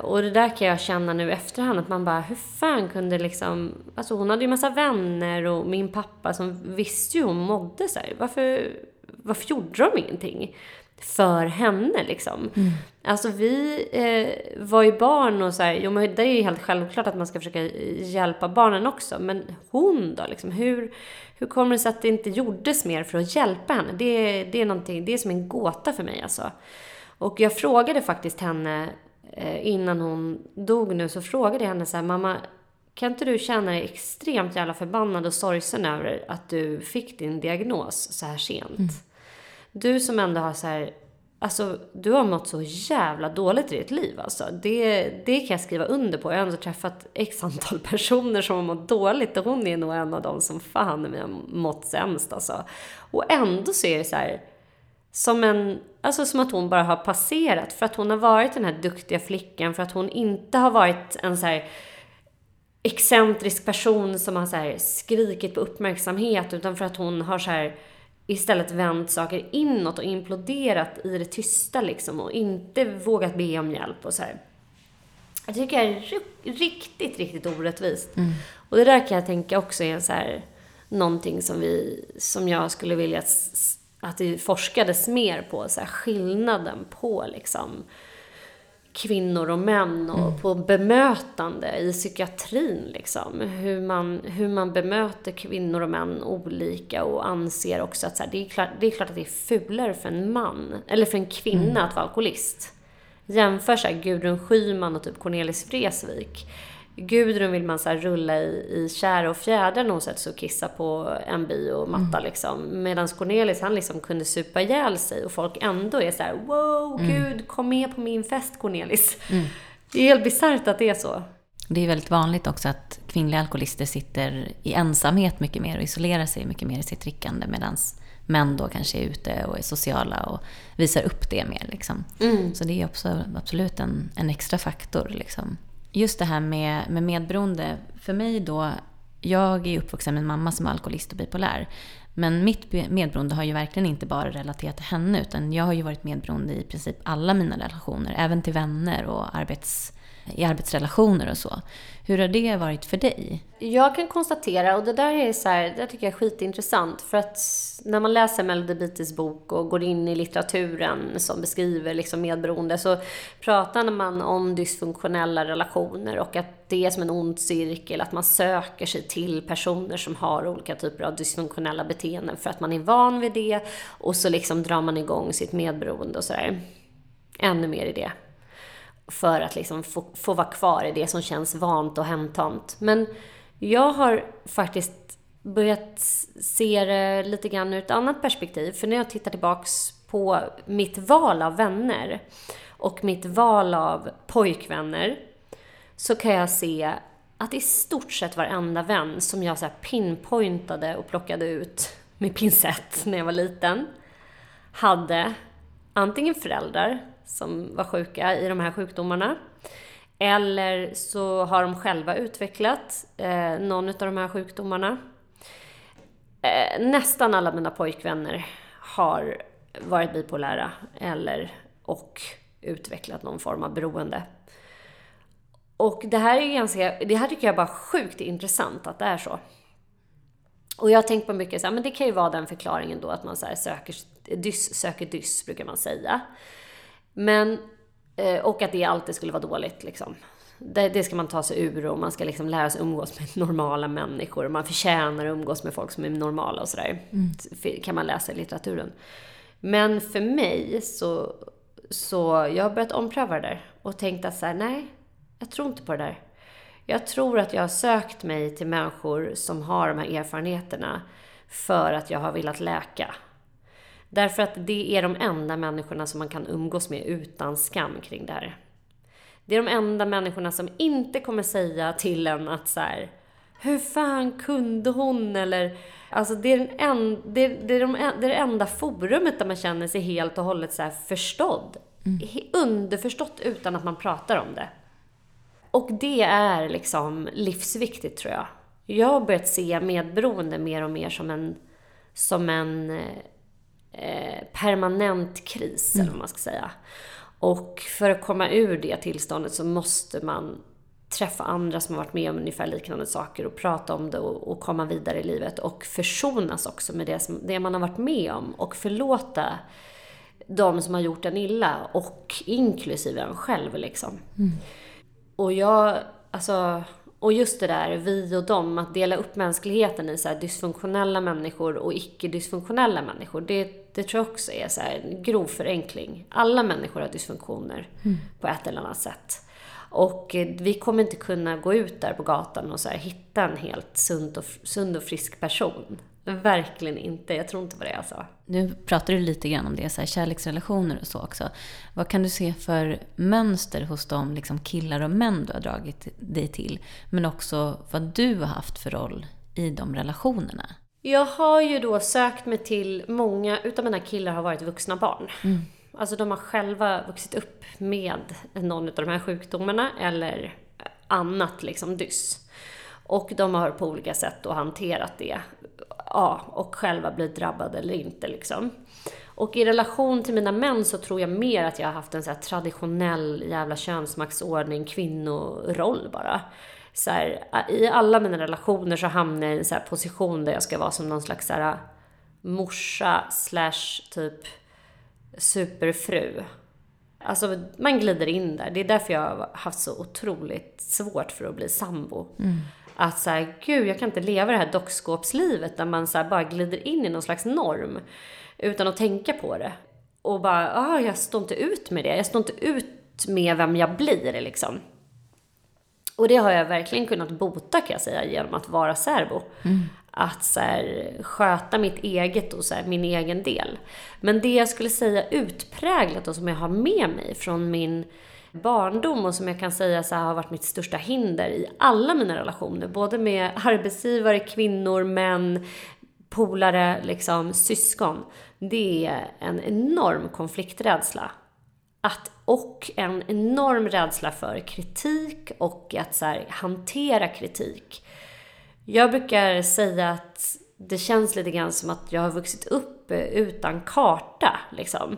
Och det där kan jag känna nu efterhand, att man bara, hur fan kunde liksom... Alltså hon hade ju massa vänner och min pappa som visste ju hur hon mådde så här. Varför, varför gjorde de ingenting? för henne liksom. Mm. Alltså vi eh, var ju barn och så här, jo men det är ju helt självklart att man ska försöka hjälpa barnen också. Men hon då liksom, hur, hur kommer det sig att det inte gjordes mer för att hjälpa henne? Det, det är någonting, det är som en gåta för mig alltså. Och jag frågade faktiskt henne eh, innan hon dog nu, så frågade jag henne så här, mamma, kan inte du känna dig extremt jävla förbannad och sorgsen över att du fick din diagnos så här sent? Mm. Du som ändå har så här, alltså du har mått så jävla dåligt i ditt liv alltså. Det, det kan jag skriva under på. Jag har ändå träffat x antal personer som har mått dåligt och hon är nog en av dem som fan mig har mått sämst alltså. Och ändå så är det så här, som en, alltså som att hon bara har passerat. För att hon har varit den här duktiga flickan, för att hon inte har varit en så här excentrisk person som har så skrikit på uppmärksamhet, utan för att hon har så här istället vänt saker inåt och imploderat i det tysta liksom och inte vågat be om hjälp och så här. Jag tycker det är riktigt, riktigt orättvist. Mm. Och det där kan jag tänka också är så här, någonting som vi, som jag skulle vilja att, det forskades mer på, så här, skillnaden på liksom kvinnor och män och mm. på bemötande i psykiatrin. Liksom. Hur, man, hur man bemöter kvinnor och män olika och anser också att så här, det, är klart, det är klart att det är fulare för en man, eller för en kvinna mm. att vara alkoholist. Jämför så här, Gudrun Schyman och typ Cornelis Vreeswijk. Gudrun vill man så rulla i, i kär och fjäder när hon sätter sig och kissar på en biomatta mm. liksom. Medan Cornelis han liksom kunde supa ihjäl sig och folk ändå är så här: wow, mm. gud, kom med på min fest Cornelis. Mm. Det är helt bisarrt att det är så. Det är väldigt vanligt också att kvinnliga alkoholister sitter i ensamhet mycket mer och isolerar sig mycket mer i sitt drickande medan män då kanske är ute och är sociala och visar upp det mer. Liksom. Mm. Så det är också absolut en, en extra faktor. Liksom just det här med, med medberoende. För mig då, jag är uppvuxen med en mamma som är alkoholist och bipolär. Men mitt medberoende har ju verkligen inte bara relaterat till henne utan jag har ju varit medberoende i princip alla mina relationer. Även till vänner och arbets, i arbetsrelationer och så. Hur har det varit för dig? Jag kan konstatera, och det där är så här, det tycker jag är skitintressant, för att när man läser Melody Beatties bok och går in i litteraturen som beskriver liksom medberoende så pratar man om dysfunktionella relationer och att det är som en ond cirkel, att man söker sig till personer som har olika typer av dysfunktionella beteenden för att man är van vid det och så liksom drar man igång sitt medberoende och sådär. Ännu mer i det för att liksom få, få vara kvar i det som känns vant och hemtamt. Men jag har faktiskt börjat se det lite grann ur ett annat perspektiv. För när jag tittar tillbaks på mitt val av vänner och mitt val av pojkvänner så kan jag se att i stort sett varenda vän som jag så här pinpointade och plockade ut med pincett när jag var liten hade antingen föräldrar som var sjuka i de här sjukdomarna eller så har de själva utvecklat eh, någon av de här sjukdomarna. Eh, nästan alla mina pojkvänner har varit bipolära eller och utvecklat någon form av beroende. Och det här är ganska, det här tycker jag bara sjukt intressant att det är så. Och jag har tänkt på mycket så här, men det kan ju vara den förklaringen då att man så söker, dyss söker dyss brukar man säga. Men, eh, och att det alltid skulle vara dåligt liksom. Det, det, ska man ta sig ur och man ska liksom lära sig umgås med normala människor. Man förtjänar att umgås med folk som är normala och sådär. Mm. Kan man läsa i litteraturen. Men för mig så, så jag har börjat ompröva det där och tänkt att så här, nej, jag tror inte på det där. Jag tror att jag har sökt mig till människor som har de här erfarenheterna för att jag har velat läka. Därför att det är de enda människorna som man kan umgås med utan skam kring det här. Det är de enda människorna som inte kommer säga till en att så här, hur fan kunde hon? Eller, alltså det, är den en, det, är, det, är de, det är det enda forumet där man känner sig helt och hållet så förstådd. Mm. Underförstått utan att man pratar om det. Och det är liksom livsviktigt tror jag. Jag har börjat se medberoende mer och mer som en, som en eh, permanent kris, mm. eller vad man ska säga. Och för att komma ur det tillståndet så måste man träffa andra som har varit med om ungefär liknande saker och prata om det och, och komma vidare i livet och försonas också med det, som, det man har varit med om och förlåta de som har gjort en illa och inklusive en själv liksom. Mm. Och jag, alltså, och just det där, vi och dem, att dela upp mänskligheten i så dysfunktionella människor och icke-dysfunktionella människor. Det, det tror jag också är så en grov förenkling. Alla människor har dysfunktioner mm. på ett eller annat sätt. Och eh, vi kommer inte kunna gå ut där på gatan och så hitta en helt sund och, sund och frisk person. Verkligen inte. Jag tror inte på det alltså. Nu pratar du lite grann om det, så här, kärleksrelationer och så också. Vad kan du se för mönster hos de liksom, killar och män du har dragit dig till? Men också vad du har haft för roll i de relationerna. Jag har ju då sökt mig till, många utav mina killar har varit vuxna barn. Mm. Alltså de har själva vuxit upp med någon av de här sjukdomarna eller annat liksom dys. Och de har på olika sätt då hanterat det ja, och själva bli drabbade eller inte liksom. Och i relation till mina män så tror jag mer att jag har haft en så traditionell jävla könsmaktsordning, kvinnoroll bara. Så här, I alla mina relationer så hamnar jag i en så position där jag ska vara som någon slags så här, äh, morsa slash typ superfru. Alltså man glider in där. Det är därför jag har haft så otroligt svårt för att bli sambo. Mm. Att så här, gud, jag kan inte leva det här dockskåpslivet där man så här, bara glider in i någon slags norm utan att tänka på det. Och bara, ah, jag står inte ut med det. Jag står inte ut med vem jag blir liksom. Och det har jag verkligen kunnat bota kan jag säga genom att vara särbo. Mm. Att så här, sköta mitt eget och så här, min egen del. Men det jag skulle säga utpräglat och som jag har med mig från min barndom och som jag kan säga så har varit mitt största hinder i alla mina relationer. Både med arbetsgivare, kvinnor, män, polare, liksom syskon. Det är en enorm konflikträdsla. Att, och en enorm rädsla för kritik och att så här, hantera kritik. Jag brukar säga att det känns lite grann som att jag har vuxit upp utan karta. Liksom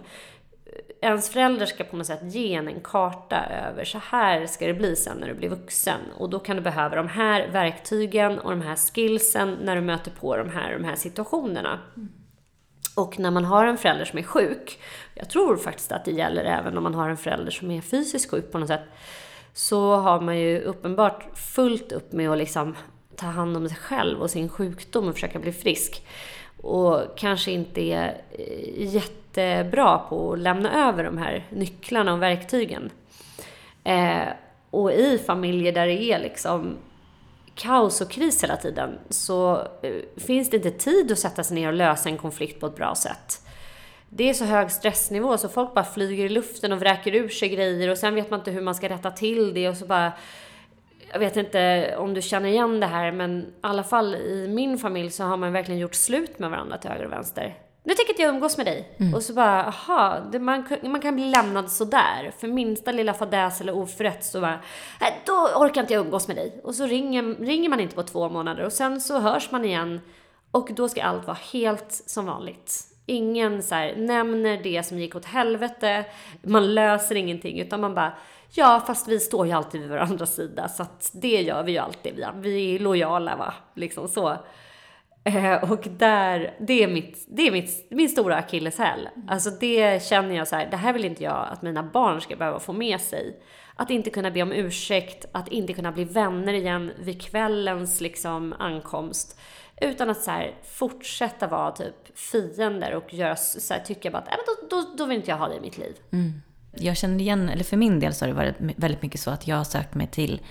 ens föräldrar ska på något sätt ge en en karta över så här ska det bli sen när du blir vuxen. Och då kan du behöva de här verktygen och de här skillsen när du möter på de här, de här situationerna. Och när man har en förälder som är sjuk, jag tror faktiskt att det gäller även om man har en förälder som är fysiskt sjuk på något sätt, så har man ju uppenbart fullt upp med att liksom ta hand om sig själv och sin sjukdom och försöka bli frisk. Och kanske inte är eh, jätte jättebra på att lämna över de här nycklarna och verktygen. Eh, och i familjer där det är liksom kaos och kris hela tiden så eh, finns det inte tid att sätta sig ner och lösa en konflikt på ett bra sätt. det är så hög stressnivå så folk bara flyger i luften och vräker ur sig grejer och sen vet man inte hur man ska rätta till det och så bara jag vet inte om du känner igen det här, men i alla fall i min familj så har man verkligen gjort slut med varandra till höger och vänster. Nu tänker inte jag umgås med dig. Mm. Och så bara, aha, det, man, man kan bli lämnad sådär. För minsta lilla fadäs eller oförrätt så bara, nej, då orkar inte jag umgås med dig. Och så ringer, ringer man inte på två månader och sen så hörs man igen och då ska allt vara helt som vanligt. Ingen så här, nämner det som gick åt helvete, man löser ingenting utan man bara Ja, fast vi står ju alltid vid varandras sida så att det gör vi ju alltid. Vi, vi är lojala va, liksom så. Eh, och där, det är, mitt, det är mitt, min stora akilleshäl. Alltså det känner jag så här, det här vill inte jag att mina barn ska behöva få med sig. Att inte kunna be om ursäkt, att inte kunna bli vänner igen vid kvällens liksom ankomst. Utan att så här, fortsätta vara typ fiender och göra, så här, tycka bara att äh, då, då, då vill inte jag ha dig i mitt liv. Mm. Jag känner igen, eller för min del så har det varit väldigt mycket så att jag har sökt mig till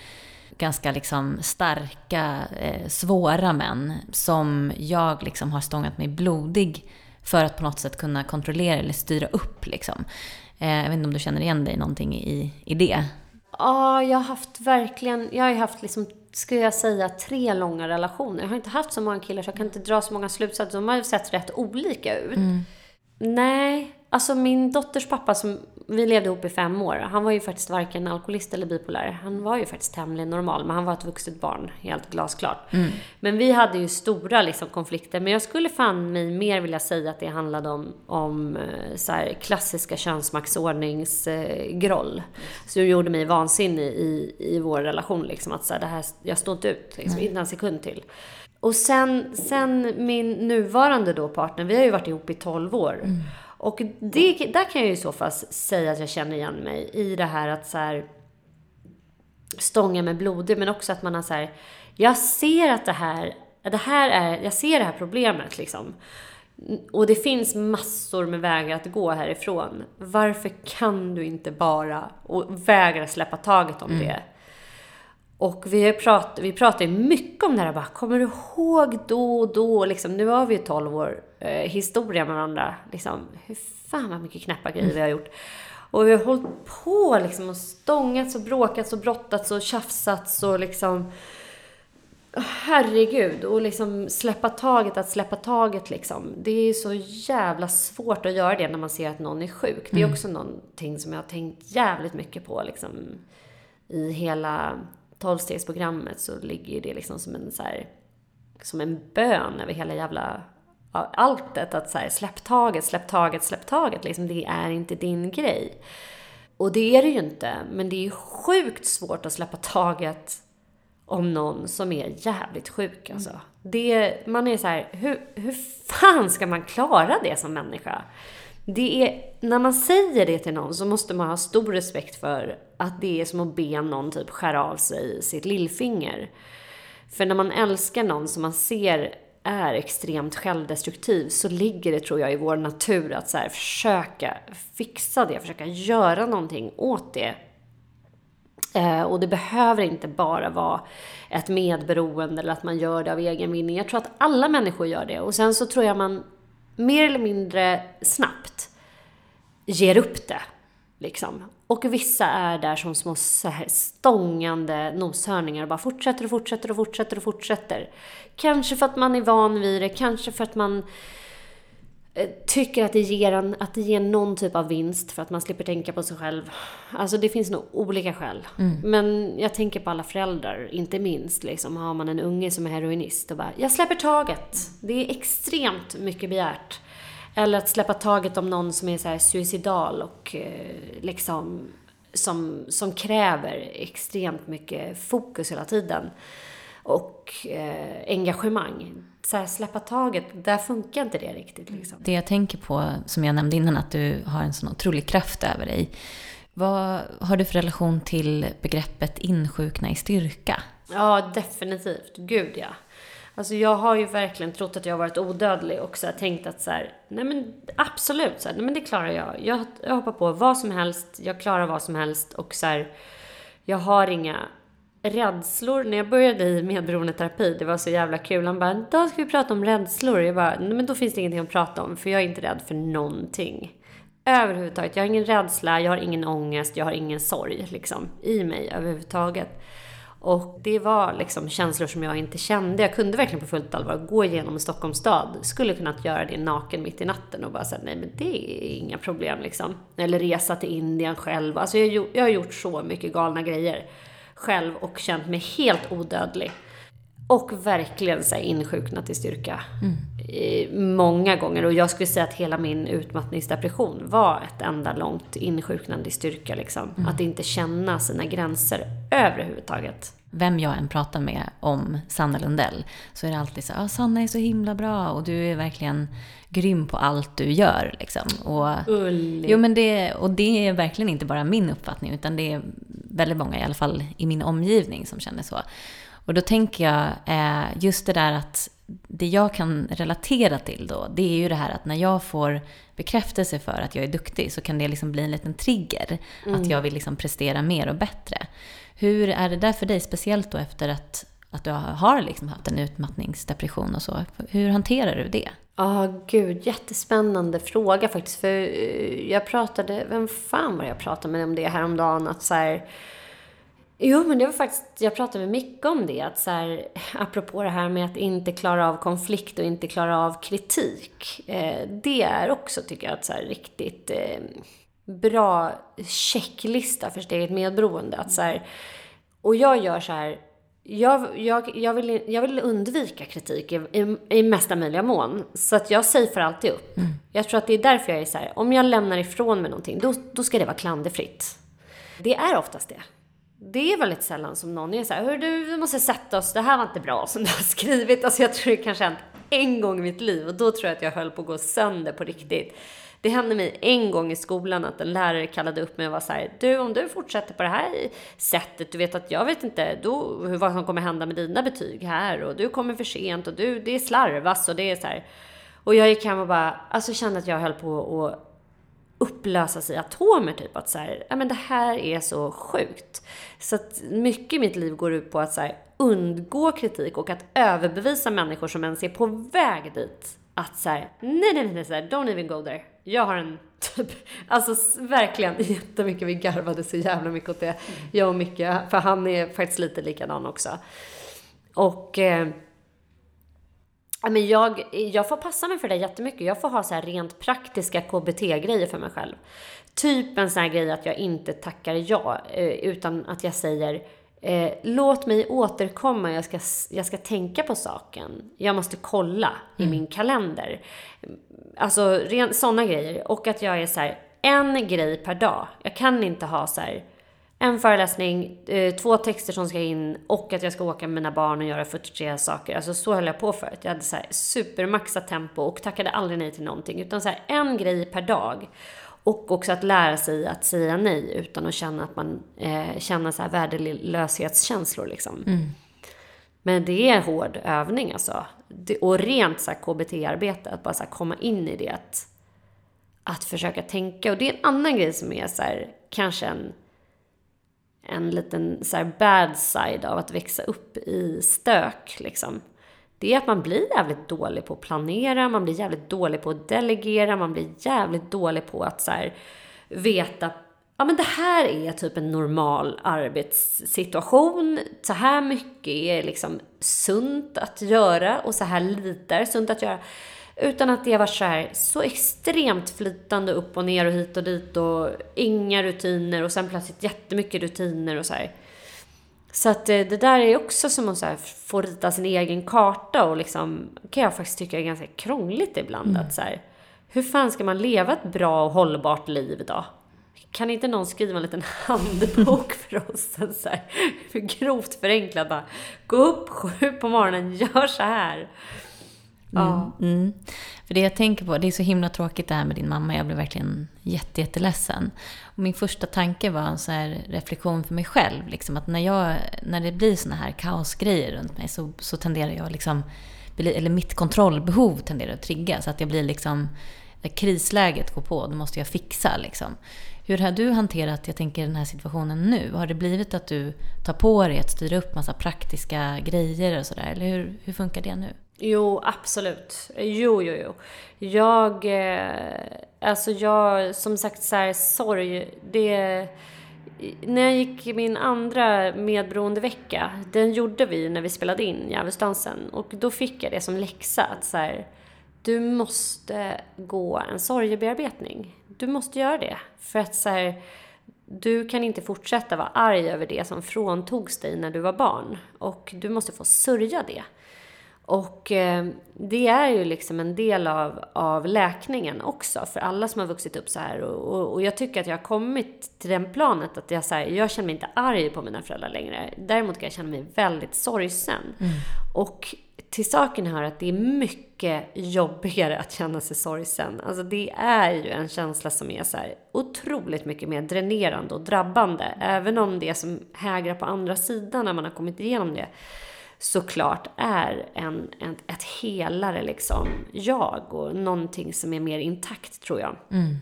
ganska liksom starka, eh, svåra män som jag liksom har stångat mig blodig för att på något sätt kunna kontrollera eller styra upp. Liksom. Eh, jag vet inte om du känner igen dig någonting i, i det? Ja, jag har haft verkligen, jag har haft liksom, skulle jag säga, tre långa relationer. Jag har inte haft så många killar så jag kan inte dra så många slutsatser. De har ju sett rätt olika ut. Mm. Nej, alltså min dotters pappa som vi levde ihop i fem år. Han var ju faktiskt varken alkoholist eller bipolär. Han var ju faktiskt tämligen normal, men han var ett vuxet barn, helt glasklart. Mm. Men vi hade ju stora liksom, konflikter. Men jag skulle fan mig mer vilja säga att det handlade om, om eh, så här, klassiska könsmaktsordningsgroll. Eh, så det gjorde mig vansinnig i, i vår relation. Liksom, att så här, det här, jag står inte ut, liksom, mm. inte en sekund till. Och sen, sen min nuvarande då partner, vi har ju varit ihop i 12 år. Mm. Och det, där kan jag ju i så fall säga att jag känner igen mig i det här att så här, stånga med blodig, men också att man har så här, jag ser att det här, det här är, jag ser det här problemet liksom. Och det finns massor med vägar att gå härifrån. Varför kan du inte bara och vägra släppa taget om mm. det? Och vi, prat, vi pratar ju mycket om det här. Bara, kommer du ihåg då och då? Liksom, nu har vi ju 12 år eh, historia med varandra. Liksom, hur fan vad mycket knäppa grejer vi har gjort. Och vi har hållit på liksom och stångats och bråkats och brottats och tjafsats och liksom... Herregud, och liksom släppa taget, att släppa taget liksom. Det är så jävla svårt att göra det när man ser att någon är sjuk. Det är mm. också någonting som jag har tänkt jävligt mycket på liksom. I hela tolvstegsprogrammet så ligger det liksom som en så här, som en bön över hela jävla alltet. Att så här, släpp taget, släpp taget, släpp taget. Liksom, det är inte din grej. Och det är det ju inte. Men det är sjukt svårt att släppa taget om någon som är jävligt sjuk alltså. Mm. Det, man är så här, hur, hur fan ska man klara det som människa? Det är, när man säger det till någon så måste man ha stor respekt för att det är som att be någon typ skära av sig sitt lillfinger. För när man älskar någon som man ser är extremt självdestruktiv så ligger det, tror jag, i vår natur att så här, försöka fixa det, försöka göra någonting åt det. Eh, och det behöver inte bara vara ett medberoende eller att man gör det av egen vinning. Jag tror att alla människor gör det. Och sen så tror jag man mer eller mindre snabbt ger upp det. Liksom. Och vissa är där som små stångande noshörningar och bara fortsätter och fortsätter och fortsätter och fortsätter. Kanske för att man är van vid det, kanske för att man eh, tycker att det, ger en, att det ger någon typ av vinst för att man slipper tänka på sig själv. Alltså det finns nog olika skäl. Mm. Men jag tänker på alla föräldrar, inte minst. Liksom, har man en unge som är heroinist och bara, jag släpper taget. Det är extremt mycket begärt. Eller att släppa taget om någon som är så suicidal och eh, liksom som, som kräver extremt mycket fokus hela tiden. Och eh, engagemang. Så här, släppa taget, där funkar inte det riktigt. Liksom. Det jag tänker på, som jag nämnde innan, att du har en sån otrolig kraft över dig. Vad har du för relation till begreppet insjukna i styrka? Ja, definitivt. Gud ja. Alltså jag har ju verkligen trott att jag har varit odödlig och så här, tänkt att så här, nej men absolut, så här, nej men det klarar jag. jag. Jag hoppar på vad som helst, jag klarar vad som helst och så här, jag har inga rädslor. När jag började i medberoendeterapi, det var så jävla kul. Han bara, då ska vi prata om rädslor. Jag bara, nej men då finns det ingenting att prata om, för jag är inte rädd för någonting. Överhuvudtaget. Jag har ingen rädsla, jag har ingen ångest, jag har ingen sorg liksom i mig överhuvudtaget. Och det var liksom känslor som jag inte kände. Jag kunde verkligen på fullt allvar gå igenom Stockholms stad. Skulle kunnat göra det naken mitt i natten och bara säga nej men det är inga problem liksom. Eller resa till Indien själv. Alltså jag, jag har gjort så mycket galna grejer själv och känt mig helt odödlig. Och verkligen så här, insjuknat i styrka. Mm. Många gånger. Och jag skulle säga att hela min utmattningsdepression var ett enda långt insjuknande i styrka. Liksom. Mm. Att inte känna sina gränser överhuvudtaget. Vem jag än pratar med om Sanna Lundell så är det alltid så ah, Sanna är så himla bra och du är verkligen grym på allt du gör. Liksom. Och, jo, men det, och det är verkligen inte bara min uppfattning utan det är väldigt många, i alla fall i min omgivning, som känner så. Och då tänker jag eh, just det där att det jag kan relatera till då, det är ju det här att när jag får bekräftelse för att jag är duktig så kan det liksom bli en liten trigger. Mm. Att jag vill liksom prestera mer och bättre. Hur är det där för dig, speciellt då efter att, att du har liksom haft en utmattningsdepression och så? Hur hanterar du det? Ja, oh, gud, jättespännande fråga faktiskt. För eh, jag pratade, vem fan var det jag pratade med om det häromdagen? Att så här, Jo, men det var faktiskt, jag pratade med Micke om det, att så här, apropå det här med att inte klara av konflikt och inte klara av kritik. Eh, det är också, tycker jag, ett så här riktigt eh, bra checklista för sitt eget medberoende. Att så här, och jag gör så här, jag, jag, jag, vill, jag vill undvika kritik i, i, i mesta möjliga mån. Så att jag safear alltid upp. Mm. Jag tror att det är därför jag är så här, om jag lämnar ifrån mig någonting, då, då ska det vara klanderfritt. Det är oftast det det är väldigt sällan som någon är så här, du, vi måste sätta oss, det här var inte bra som du har skrivit. Alltså jag tror det kanske hänt en gång i mitt liv och då tror jag att jag höll på att gå sönder på riktigt. Det hände mig en gång i skolan att en lärare kallade upp mig och var så här, du om du fortsätter på det här sättet, du vet att jag vet inte då, vad som kommer hända med dina betyg här och du kommer för sent och du, det är slarvas och det är så här. Och jag gick hem och bara, alltså kände att jag höll på att upplösas i atomer typ. Att så här, ja men det här är så sjukt. Så att mycket i mitt liv går ut på att så här, undgå kritik och att överbevisa människor som ens är på väg dit. Att så här, nej nej nej, så här, don't even go there. Jag har en typ, alltså verkligen jättemycket, vi garvade så jävla mycket åt det. Jag och Micke, för han är faktiskt lite likadan också. Och eh, men jag, jag får passa mig för det jättemycket. Jag får ha så här rent praktiska KBT-grejer för mig själv. Typ en sån här grej att jag inte tackar ja, eh, utan att jag säger eh, låt mig återkomma, jag ska, jag ska tänka på saken. Jag måste kolla mm. i min kalender. Alltså sådana grejer. Och att jag är så här, en grej per dag. Jag kan inte ha så här, en föreläsning, eh, två texter som ska in och att jag ska åka med mina barn och göra 43 saker. Alltså så höll jag på förut. Jag hade så här supermaxat tempo och tackade aldrig nej till någonting. Utan så här en grej per dag. Och också att lära sig att säga nej utan att känna att man eh, känner så här värdelöshetskänslor liksom. Mm. Men det är hård övning alltså. Det, och rent så KBT-arbete, att bara så komma in i det. Att, att försöka tänka. Och det är en annan grej som är så här, kanske en en liten så bad side av att växa upp i stök liksom. Det är att man blir jävligt dålig på att planera, man blir jävligt dålig på att delegera, man blir jävligt dålig på att så här, veta Ja men det här är typ en normal arbetssituation. Så här mycket är liksom sunt att göra och så här lite är sunt att göra. Utan att det varit så här, så extremt flytande upp och ner och hit och dit och inga rutiner och sen plötsligt jättemycket rutiner och så här. Så att eh, det där är också som att så här, få rita sin egen karta och liksom, kan jag faktiskt tycka är ganska krångligt ibland. Mm. Att så här, hur fan ska man leva ett bra och hållbart liv då? Kan inte någon skriva en liten handbok för oss? Så här, grovt förenklat bara. Gå upp sju på morgonen, gör så här. Ja. Mm, mm. För det jag tänker på, det är så himla tråkigt det här med din mamma. Jag blev verkligen jätte, jätteledsen. Och min första tanke var en så här reflektion för mig själv. Liksom, att när, jag, när det blir såna här kaosgrejer runt mig så, så tenderar jag liksom, eller mitt kontrollbehov tenderar att trigga. Så att jag blir liksom, när krisläget går på, då måste jag fixa liksom. Hur har du hanterat, jag tänker den här situationen nu? Har det blivit att du tar på dig att styra upp massa praktiska grejer och sådär? Eller hur, hur funkar det nu? Jo, absolut. Jo, jo, jo. Jag, eh, alltså jag, som sagt så här, sorg, det när jag gick min andra medberoende vecka, den gjorde vi när vi spelade in Djävulsdansen. Och då fick jag det som läxa att så här, du måste gå en sorgebearbetning. Du måste göra det. För att så här, du kan inte fortsätta vara arg över det som fråntogs dig när du var barn. Och du måste få sörja det. Och eh, det är ju liksom en del av, av läkningen också för alla som har vuxit upp så här. Och, och, och jag tycker att jag har kommit till den planet att jag, så här, jag känner mig inte arg på mina föräldrar längre. Däremot kan jag känna mig väldigt sorgsen. Mm. Och till saken hör att det är mycket jobbigare att känna sig sorgsen. Alltså det är ju en känsla som är så här otroligt mycket mer dränerande och drabbande. Även om det som hägrar på andra sidan när man har kommit igenom det såklart är en, en, ett helare liksom jag och någonting som är mer intakt tror jag. Mm.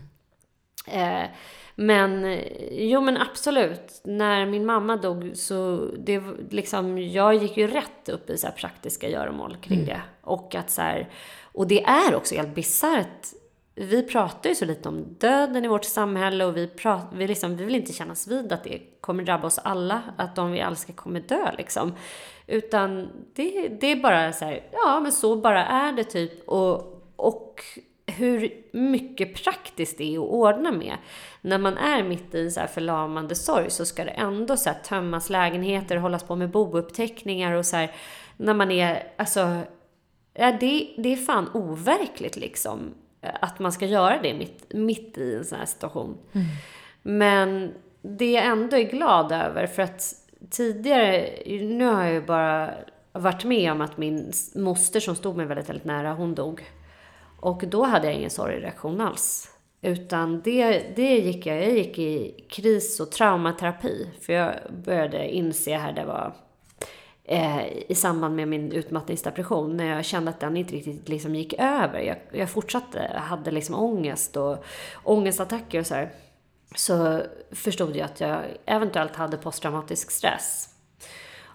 Eh, men jo men absolut, när min mamma dog så det liksom, jag gick ju rätt upp i så praktiska göromål kring mm. det. Och att så här, och det är också helt bisarrt vi pratar ju så lite om döden i vårt samhälle och vi, pratar, vi, liksom, vi vill inte kännas vid att det kommer drabba oss alla, att de vi älskar kommer dö liksom. Utan det, det är bara så här, ja men så bara är det typ. Och, och hur mycket praktiskt det är att ordna med. När man är mitt i så här förlamande sorg så ska det ändå så här tömmas lägenheter, hållas på med bouppteckningar och så här, när man är, alltså, ja, det, det är fan overkligt liksom. Att man ska göra det mitt, mitt i en sån här situation. Mm. Men det jag ändå är glad över, för att tidigare, nu har jag ju bara varit med om att min moster som stod mig väldigt, väldigt nära, hon dog. Och då hade jag ingen sorgreaktion alls. Utan det, det gick jag, jag gick i kris och traumaterapi. För jag började inse här, det var eh, i samband med min utmattningsdepression, när jag kände att den inte riktigt liksom gick över. Jag, jag fortsatte, hade liksom ångest och ångestattacker och så här så förstod jag att jag eventuellt hade posttraumatisk stress.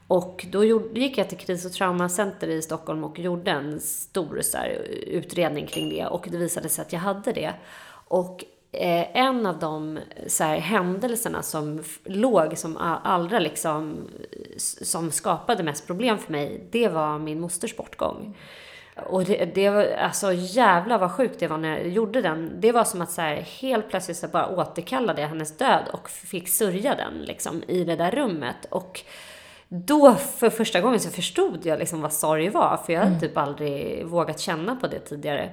Och då gick jag till kris och traumacenter i Stockholm och gjorde en stor så här, utredning kring det och det visade sig att jag hade det. Och eh, en av de så här, händelserna som låg som allra liksom, som skapade mest problem för mig, det var min mosters bortgång. Och det, det var, alltså jävla vad sjukt det var när jag gjorde den. Det var som att så här, helt plötsligt så bara återkallade jag hennes död och fick sörja den liksom i det där rummet. Och då för första gången så förstod jag liksom vad sorg var. För jag hade mm. typ aldrig vågat känna på det tidigare.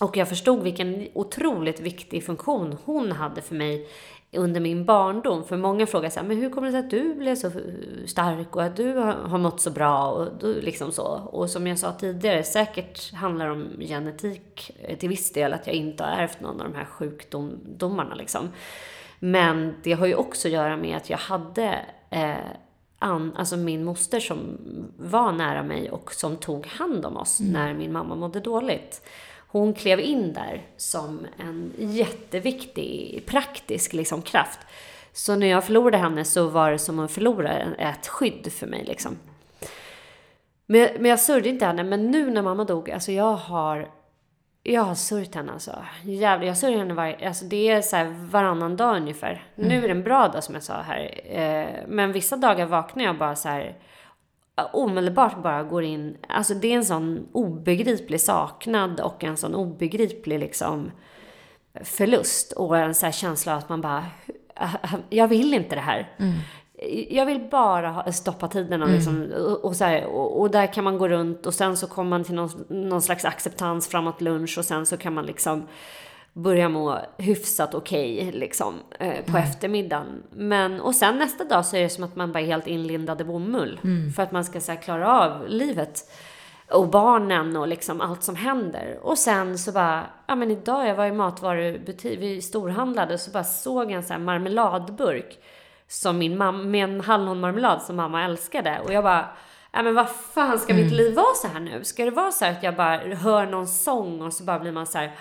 Och jag förstod vilken otroligt viktig funktion hon hade för mig under min barndom. För många frågar så här, men hur kommer det sig att du blev så stark och att du har mått så bra och du, liksom så. Och som jag sa tidigare, säkert handlar det om genetik till viss del, att jag inte har ärvt någon av de här sjukdomarna liksom. Men det har ju också att göra med att jag hade eh, an, alltså min moster som var nära mig och som tog hand om oss mm. när min mamma mådde dåligt hon klev in där som en jätteviktig praktisk liksom, kraft. Så när jag förlorade henne så var det som att förlora ett skydd för mig. Liksom. Men, men jag sörjde inte henne. Men nu när mamma dog, alltså jag har jag har sörjt henne alltså. Jävlar, jag sörjer henne varje, alltså det är så här varannan dag ungefär. Mm. Nu är det en bra dag som jag sa här. Eh, men vissa dagar vaknar jag bara så här omedelbart bara går in, alltså det är en sån obegriplig saknad och en sån obegriplig liksom förlust och en sån här känsla att man bara, jag vill inte det här. Mm. Jag vill bara stoppa tiden och, liksom, mm. och, och, så här, och, och, där kan man gå runt och sen så kommer man till någon, någon slags acceptans framåt lunch och sen så kan man liksom börja må hyfsat okej okay, liksom eh, på mm. eftermiddagen. Men, och sen nästa dag så är det som att man bara är helt inlindad i bomull. Mm. För att man ska så här, klara av livet. Och barnen och liksom allt som händer. Och sen så bara, ja men idag jag var i matvarubutik, vi storhandlade, så bara såg jag en sån här marmeladburk. Som min mamma, med en hallonmarmelad som mamma älskade. Och jag bara, ja men vad fan ska mm. mitt liv vara så här nu? Ska det vara så här att jag bara hör någon sång och så bara blir man så här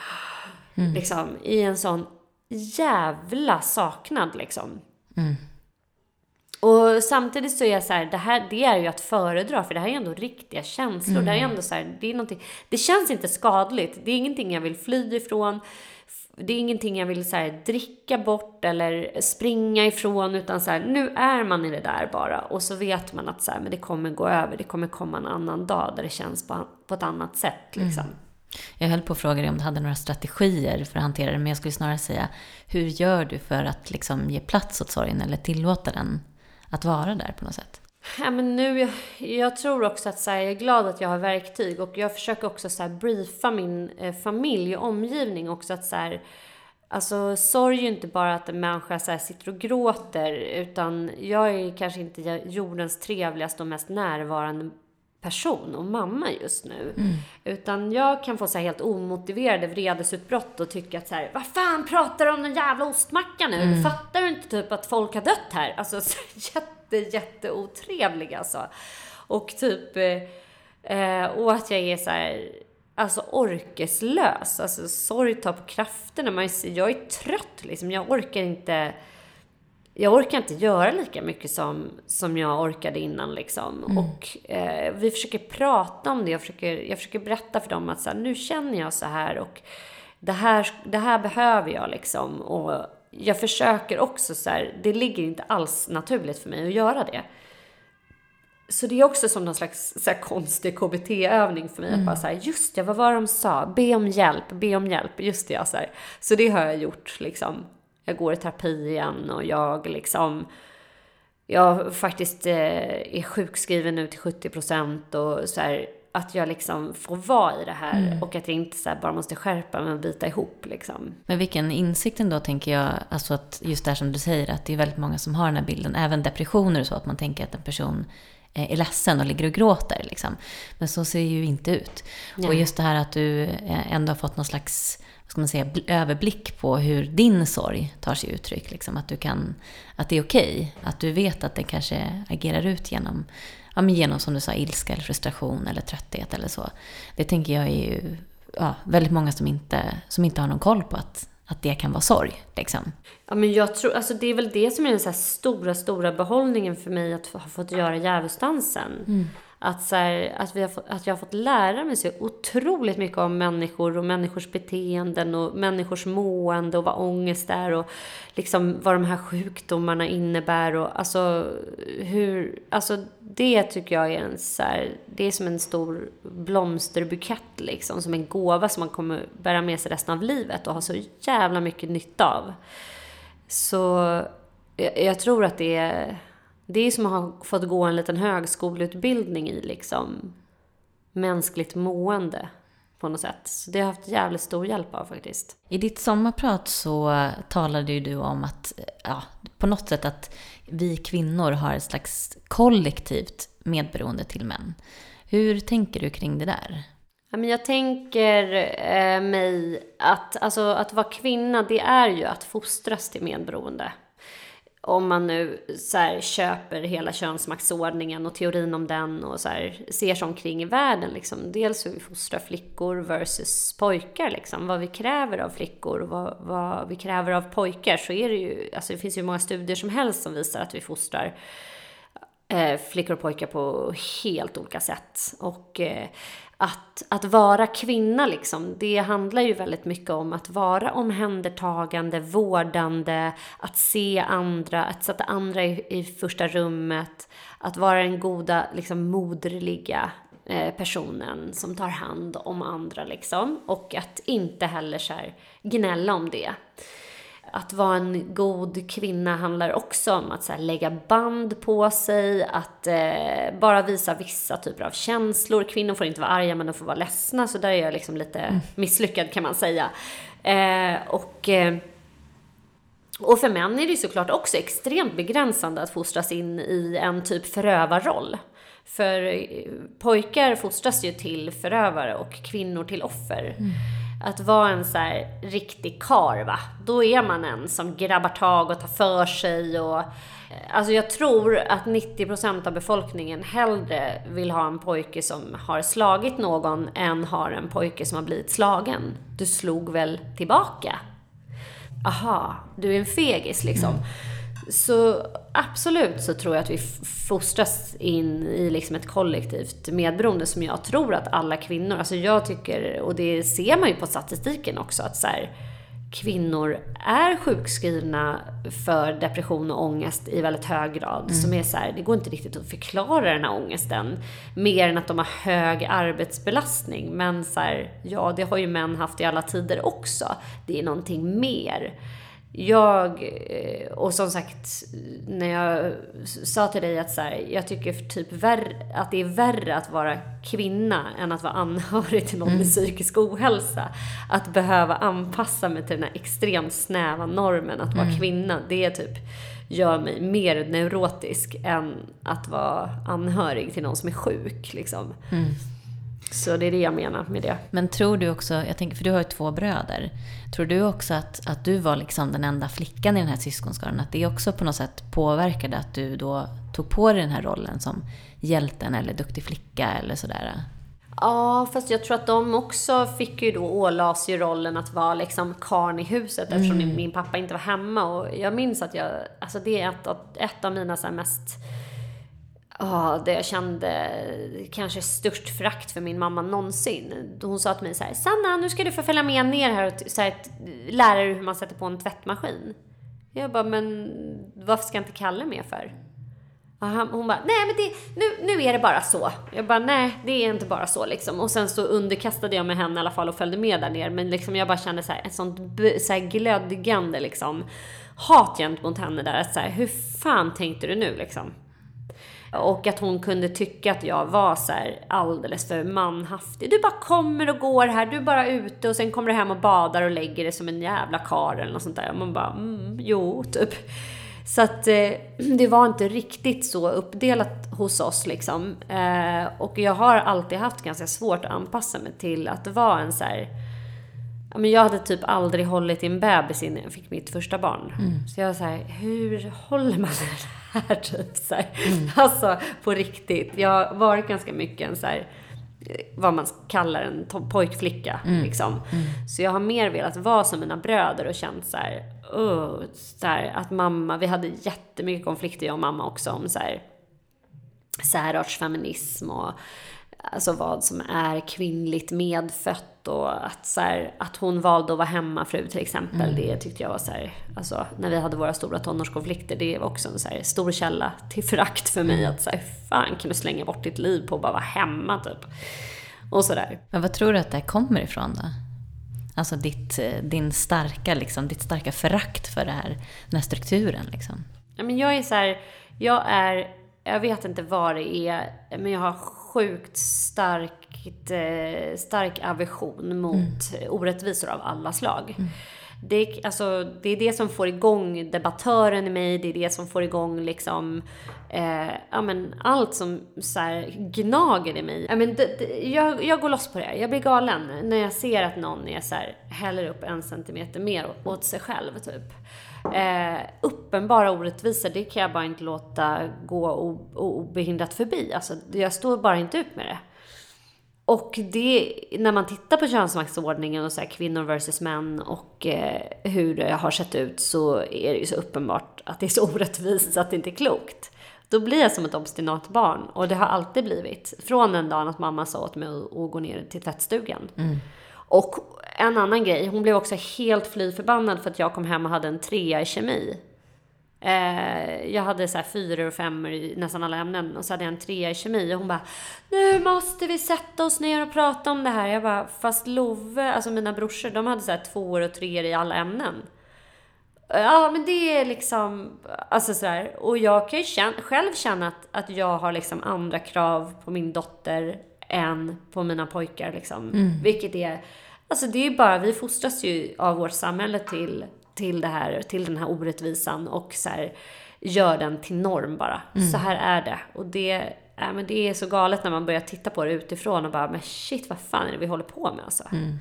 Mm. Liksom, I en sån jävla saknad liksom. Och samtidigt så är jag så här, det här, det är ju att föredra, för det här är ändå riktiga känslor. Det här är ändå så här, det är någonting, det känns inte skadligt. Det är ingenting jag vill fly ifrån. Det är ingenting jag vill så här, dricka bort eller springa ifrån, utan så här, nu är man i det där bara. Och så vet man att så här, men det kommer gå över, det kommer komma en annan dag där det känns på, på ett annat sätt. Liksom. Jag höll på att fråga dig om du hade några strategier för att hantera det, men jag skulle snarare säga, hur gör du för att liksom ge plats åt sorgen eller tillåta den att vara där på något sätt? Ja, men nu, jag, jag tror också att så här, jag är glad att jag har verktyg och jag försöker också så här, briefa min eh, familj och omgivning också att så här, Alltså sorg är ju inte bara att en människa så här, sitter och gråter utan jag är kanske inte jordens trevligaste och mest närvarande person och mamma just nu. Utan jag kan få så här helt omotiverade vredesutbrott och tycka att så här, vad fan pratar du om den jävla ostmackan nu? Fattar du inte typ att folk har dött här? Alltså så jätte, jätte otrevlig alltså. Och typ, eh, och att jag är så här, alltså orkeslös. Alltså sorg tar på krafterna. Man jag är trött liksom. Jag orkar inte jag orkar inte göra lika mycket som, som jag orkade innan liksom. Mm. Och eh, vi försöker prata om det. Jag försöker, jag försöker berätta för dem att så här, nu känner jag så här och det här, det här behöver jag liksom. Och jag försöker också så här, det ligger inte alls naturligt för mig att göra det. Så det är också som någon slags så här, konstig KBT-övning för mig. Att bara så här, just det, vad var det de sa? Be om hjälp, be om hjälp. Just det, ja, så här. Så det har jag gjort liksom. Jag går i terapi igen och jag liksom... Jag faktiskt eh, är sjukskriven nu till 70 procent och så här, att jag liksom får vara i det här och att jag inte så här bara måste skärpa mig och bita ihop liksom. Men vilken insikt ändå tänker jag, alltså att just det här som du säger, att det är väldigt många som har den här bilden, även depressioner och så, att man tänker att en person eh, är ledsen och ligger och gråter. Liksom. Men så ser det ju inte ut. Nej. Och just det här att du eh, ändå har fått någon slags ska man säga, bl- överblick på hur din sorg tar sig uttryck. Liksom. Att, du kan, att det är okej. Att du vet att det kanske agerar ut genom, ja, men genom, som du sa, ilska eller frustration eller trötthet eller så. Det tänker jag är ju ja, väldigt många som inte, som inte har någon koll på att, att det kan vara sorg. Liksom. Ja, men jag tror, alltså det är väl det som är den så stora, stora behållningen för mig att ha fått göra Djävulsdansen. Att, så här, att, vi har att jag har fått lära mig så otroligt mycket om människor och människors beteenden och människors mående och vad ångest är och liksom vad de här sjukdomarna innebär och alltså hur, alltså det tycker jag är en så här, det är som en stor blomsterbukett liksom, som en gåva som man kommer bära med sig resten av livet och ha så jävla mycket nytta av. Så jag, jag tror att det är, det är som att ha fått gå en liten högskoleutbildning i liksom mänskligt mående på något sätt. Så det har jag haft jävligt stor hjälp av faktiskt. I ditt sommarprat så talade ju du om att, ja, på något sätt att vi kvinnor har ett slags kollektivt medberoende till män. Hur tänker du kring det där? Jag tänker eh, mig att, alltså, att vara kvinna, det är ju att fostras till medberoende. Om man nu så här, köper hela könsmaktsordningen och teorin om den och så här, ser sig omkring i världen. Liksom. Dels hur vi fostrar flickor versus pojkar. Liksom. Vad vi kräver av flickor och vad, vad vi kräver av pojkar. Så är det ju, alltså det finns ju många studier som helst som visar att vi fostrar eh, flickor och pojkar på helt olika sätt. Och eh, att, att vara kvinna liksom, det handlar ju väldigt mycket om att vara omhändertagande, vårdande, att se andra, att sätta andra i, i första rummet, att vara den goda, liksom moderliga eh, personen som tar hand om andra liksom. Och att inte heller så här gnälla om det. Att vara en god kvinna handlar också om att så här, lägga band på sig, att eh, bara visa vissa typer av känslor. Kvinnor får inte vara arga men de får vara ledsna, så där är jag liksom lite misslyckad kan man säga. Eh, och, eh, och för män är det ju såklart också extremt begränsande att fostras in i en typ förövarroll. För eh, pojkar fostras ju till förövare och kvinnor till offer. Att vara en så här riktig kar va, då är man en som grabbar tag och tar för sig och eh, Alltså jag tror att 90% av befolkningen hellre vill ha en pojke som har slagit någon än har en pojke som har blivit slagen. Du slog väl tillbaka? aha, du är en fegis liksom. Mm. Så absolut så tror jag att vi fostras in i liksom ett kollektivt medberoende som jag tror att alla kvinnor, alltså jag tycker, och det ser man ju på statistiken också, att så här, kvinnor är sjukskrivna för depression och ångest i väldigt hög grad. Mm. Som är så här, det går inte riktigt att förklara den här ångesten. Mer än att de har hög arbetsbelastning. Men så här, ja, det har ju män haft i alla tider också. Det är någonting mer jag, eh, och som sagt, när jag sa till dig att så här, jag tycker typ värre, att det är värre att vara kvinna än att vara anhörig till någon mm. med psykisk ohälsa. Att behöva anpassa mig till den här extremt snäva normen att vara mm. kvinna, det typ gör mig mer neurotisk än att vara anhörig till någon som är sjuk. Liksom. Mm. Så det är det jag menar med det. Men tror du också, jag tänker, för du har ju två bröder. Tror du också att, att du var liksom den enda flickan i den här syskonskaran? Att det också på något sätt påverkade att du då tog på dig den här rollen som hjälten eller duktig flicka eller sådär? Ja, fast jag tror att de också fick ju då ålades ju rollen att vara liksom karn i huset eftersom mm. min pappa inte var hemma. Och jag minns att jag, alltså det är ett, ett av mina så mest Ja, det jag kände kanske störst frakt för min mamma någonsin. Hon sa till mig så här, Sanna, nu ska du få följa med ner här och så här, lära dig hur man sätter på en tvättmaskin. Jag bara, men varför ska inte Kalle med för? hon bara, nej men det, nu, nu är det bara så. Jag bara, nej det är inte bara så liksom. Och sen så underkastade jag mig henne i alla fall och följde med där ner. Men liksom jag bara kände så här, ett sånt så här glödgande liksom hat gentemot henne där. Att så här, hur fan tänkte du nu liksom? Och att hon kunde tycka att jag var så alldeles för manhaftig. Du bara kommer och går här, du är bara ute och sen kommer du hem och badar och lägger dig som en jävla kar eller något sånt där. Och man bara, mm, jo, typ. Så att eh, det var inte riktigt så uppdelat hos oss liksom. Eh, och jag har alltid haft ganska svårt att anpassa mig till att vara en så här, men jag hade typ aldrig hållit i en bebis innan jag fick mitt första barn. Mm. Så jag var så här, hur håller man det här? Typ så här. Mm. Alltså på riktigt. Jag har varit ganska mycket en så här, vad man kallar en pojkflicka. Mm. Liksom. Mm. Så jag har mer velat vara som mina bröder och känt så här, uh, så här, att mamma, vi hade jättemycket konflikter jag och mamma också om så här, särartsfeminism och alltså vad som är kvinnligt medfött och att, så här, att hon valde att vara hemmafru till exempel. Mm. Det tyckte jag var så här, alltså när vi hade våra stora tonårskonflikter, det var också en så här, stor källa till förakt för mig. Mm. Att så här, fan kan du slänga bort ditt liv på att bara vara hemma typ. Och sådär. Men vad tror du att det kommer ifrån då? Alltså ditt, eh, din starka, liksom, ditt starka förakt för det här, den här strukturen liksom. Ja, men jag är så här, jag är, jag vet inte vad det är, men jag har sjukt starkt, eh, stark aversion mot mm. orättvisor av alla slag. Mm. Det, alltså, det är det som får igång debattören i mig, det är det som får igång liksom, eh, ja, men allt som så här, gnager i mig. Ja, men det, det, jag, jag går loss på det Jag blir galen när jag ser att någon är så här, häller upp en centimeter mer åt sig själv. Typ. Eh, uppenbara orättvisor, det kan jag bara inte låta gå obehindrat förbi. Alltså, jag står bara inte ut med det. Och det, när man tittar på könsmaktsordningen och så kvinnor versus män och eh, hur det har sett ut så är det ju så uppenbart att det är så orättvist så att det inte är klokt. Då blir jag som ett obstinat barn och det har alltid blivit. Från den dagen att mamma sa åt mig att gå ner till tvättstugan. Mm. Och en annan grej, hon blev också helt fly förbannad för att jag kom hem och hade en trea i kemi. Eh, jag hade så här fyror och femmor i nästan alla ämnen och så hade jag en trea i kemi och hon bara Nu måste vi sätta oss ner och prata om det här. Jag bara, fast Love, alltså mina brorsor, de hade så här tvåor och treor i alla ämnen. Ja, men det är liksom, alltså sådär. Och jag kan ju känna, själv känna att, att jag har liksom andra krav på min dotter än på mina pojkar liksom. Mm. Vilket är, alltså det är bara, vi fostras ju av vårt samhälle till till, det här, till den här orättvisan och så här, gör den till norm bara. Mm. Så här är det. Och det, äh, men det är så galet när man börjar titta på det utifrån och bara, men shit vad fan är det vi håller på med alltså. Mm.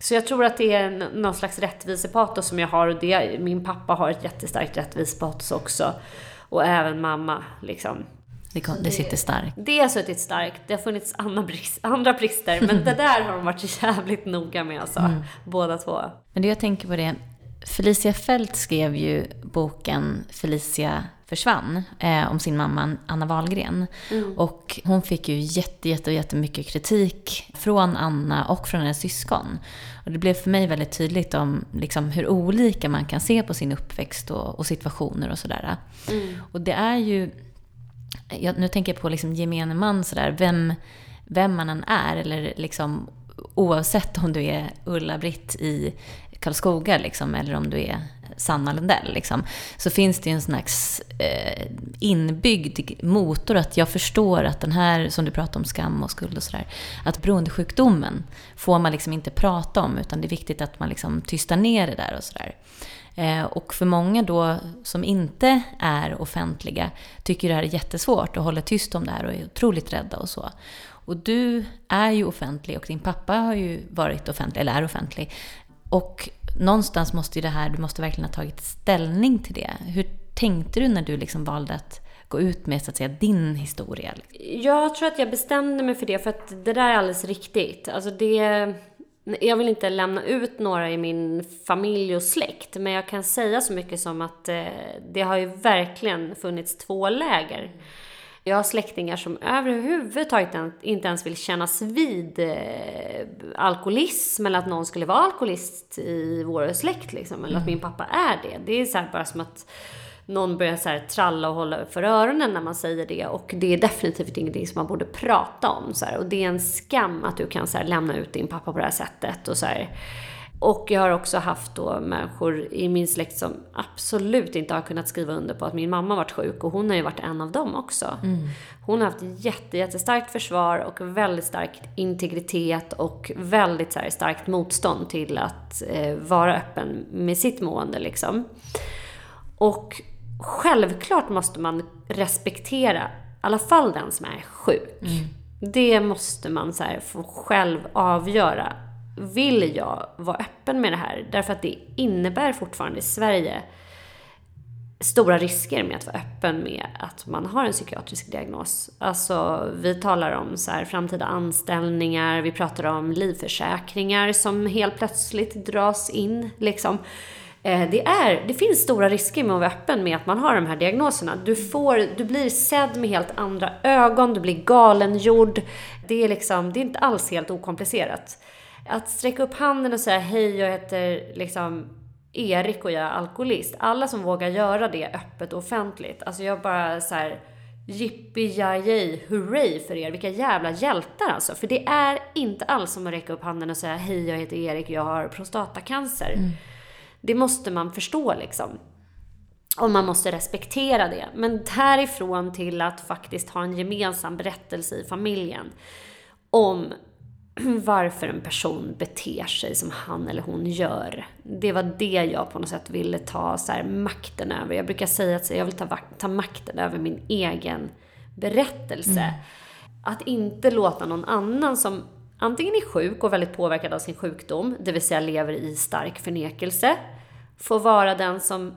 Så jag tror att det är någon slags rättvisepatos som jag har och det, min pappa har ett jättestarkt rättvisepatos också. Och även mamma liksom. Det, kom, det sitter starkt. Det har suttit starkt. Det har funnits andra, brist, andra brister. Men det där har de varit jävligt noga med alltså. Mm. Båda två. Men det jag tänker på det, Felicia Fält skrev ju boken Felicia försvann eh, om sin mamma Anna Wahlgren. Mm. Och hon fick ju jätte, jätte, jättemycket kritik från Anna och från hennes syskon. Och det blev för mig väldigt tydligt om liksom, hur olika man kan se på sin uppväxt och, och situationer och sådär. Mm. Och det är ju, jag, nu tänker jag på liksom gemene man sådär, vem, vem man än är, eller liksom oavsett om du är Ulla-Britt i Karlskoga liksom, eller om du är Sanna Lundell, liksom, så finns det ju en slags eh, inbyggd motor att jag förstår att den här, som du pratar om, skam och skuld och sådär, att beroendesjukdomen får man liksom inte prata om, utan det är viktigt att man liksom tystar ner det där och sådär. Eh, och för många då som inte är offentliga tycker det här är jättesvårt och håller tyst om det här och är otroligt rädda och så. Och du är ju offentlig och din pappa har ju varit offentlig, eller är offentlig. Och någonstans måste ju det här, du måste verkligen ha tagit ställning till det. Hur tänkte du när du liksom valde att gå ut med så att säga din historia? Jag tror att jag bestämde mig för det, för att det där är alldeles riktigt. Alltså det... Jag vill inte lämna ut några i min familj och släkt, men jag kan säga så mycket som att eh, det har ju verkligen funnits två läger. Jag har släktingar som överhuvudtaget inte ens vill kännas vid eh, alkoholism eller att någon skulle vara alkoholist i vår släkt liksom, eller att min pappa är det. Det är så bara som att någon börjar så tralla och hålla för öronen när man säger det och det är definitivt ingenting som man borde prata om. Så här. Och det är en skam att du kan så lämna ut din pappa på det här sättet och så här, och jag har också haft då människor i min släkt som absolut inte har kunnat skriva under på att min mamma varit sjuk och hon har ju varit en av dem också. Mm. Hon har haft jätte, jättestarkt försvar och väldigt stark integritet och väldigt så här, starkt motstånd till att eh, vara öppen med sitt mående liksom. Och självklart måste man respektera i alla fall den som är sjuk. Mm. Det måste man så här, få själv avgöra vill jag vara öppen med det här? Därför att det innebär fortfarande i Sverige stora risker med att vara öppen med att man har en psykiatrisk diagnos. Alltså, vi talar om så här, framtida anställningar, vi pratar om livförsäkringar som helt plötsligt dras in. Liksom. Eh, det, är, det finns stora risker med att vara öppen med att man har de här diagnoserna. Du, får, du blir sedd med helt andra ögon, du blir galengjord. Det är, liksom, det är inte alls helt okomplicerat att sträcka upp handen och säga hej, jag heter liksom Erik och jag är alkoholist. Alla som vågar göra det öppet och offentligt. Alltså jag bara så här Jippi hurray för er. Vilka jävla hjältar alltså. För det är inte alls som att räcka upp handen och säga hej, jag heter Erik och jag har prostatacancer. Mm. Det måste man förstå liksom. Och man måste respektera det. Men därifrån till att faktiskt ha en gemensam berättelse i familjen om varför en person beter sig som han eller hon gör. Det var det jag på något sätt ville ta så här, makten över. Jag brukar säga att jag vill ta, ta makten över min egen berättelse. Mm. Att inte låta någon annan som antingen är sjuk och väldigt påverkad av sin sjukdom, det vill säga lever i stark förnekelse, få vara den som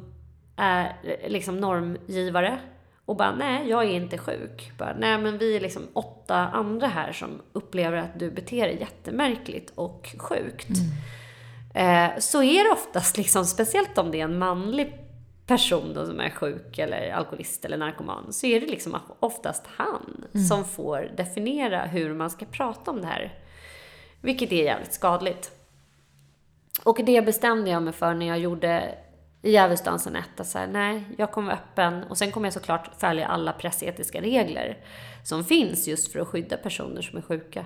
är liksom normgivare och bara, nej, jag är inte sjuk. Bara, nej, men vi är liksom åtta andra här som upplever att du beter dig jättemärkligt och sjukt. Mm. Eh, så är det oftast, liksom, speciellt om det är en manlig person då som är sjuk eller alkoholist eller narkoman, så är det liksom oftast han mm. som får definiera hur man ska prata om det här. Vilket är jävligt skadligt. Och det bestämde jag mig för när jag gjorde i Djävulsdansen 1 att säga nej, jag kommer vara öppen och sen kommer jag såklart följa alla pressetiska regler som finns just för att skydda personer som är sjuka.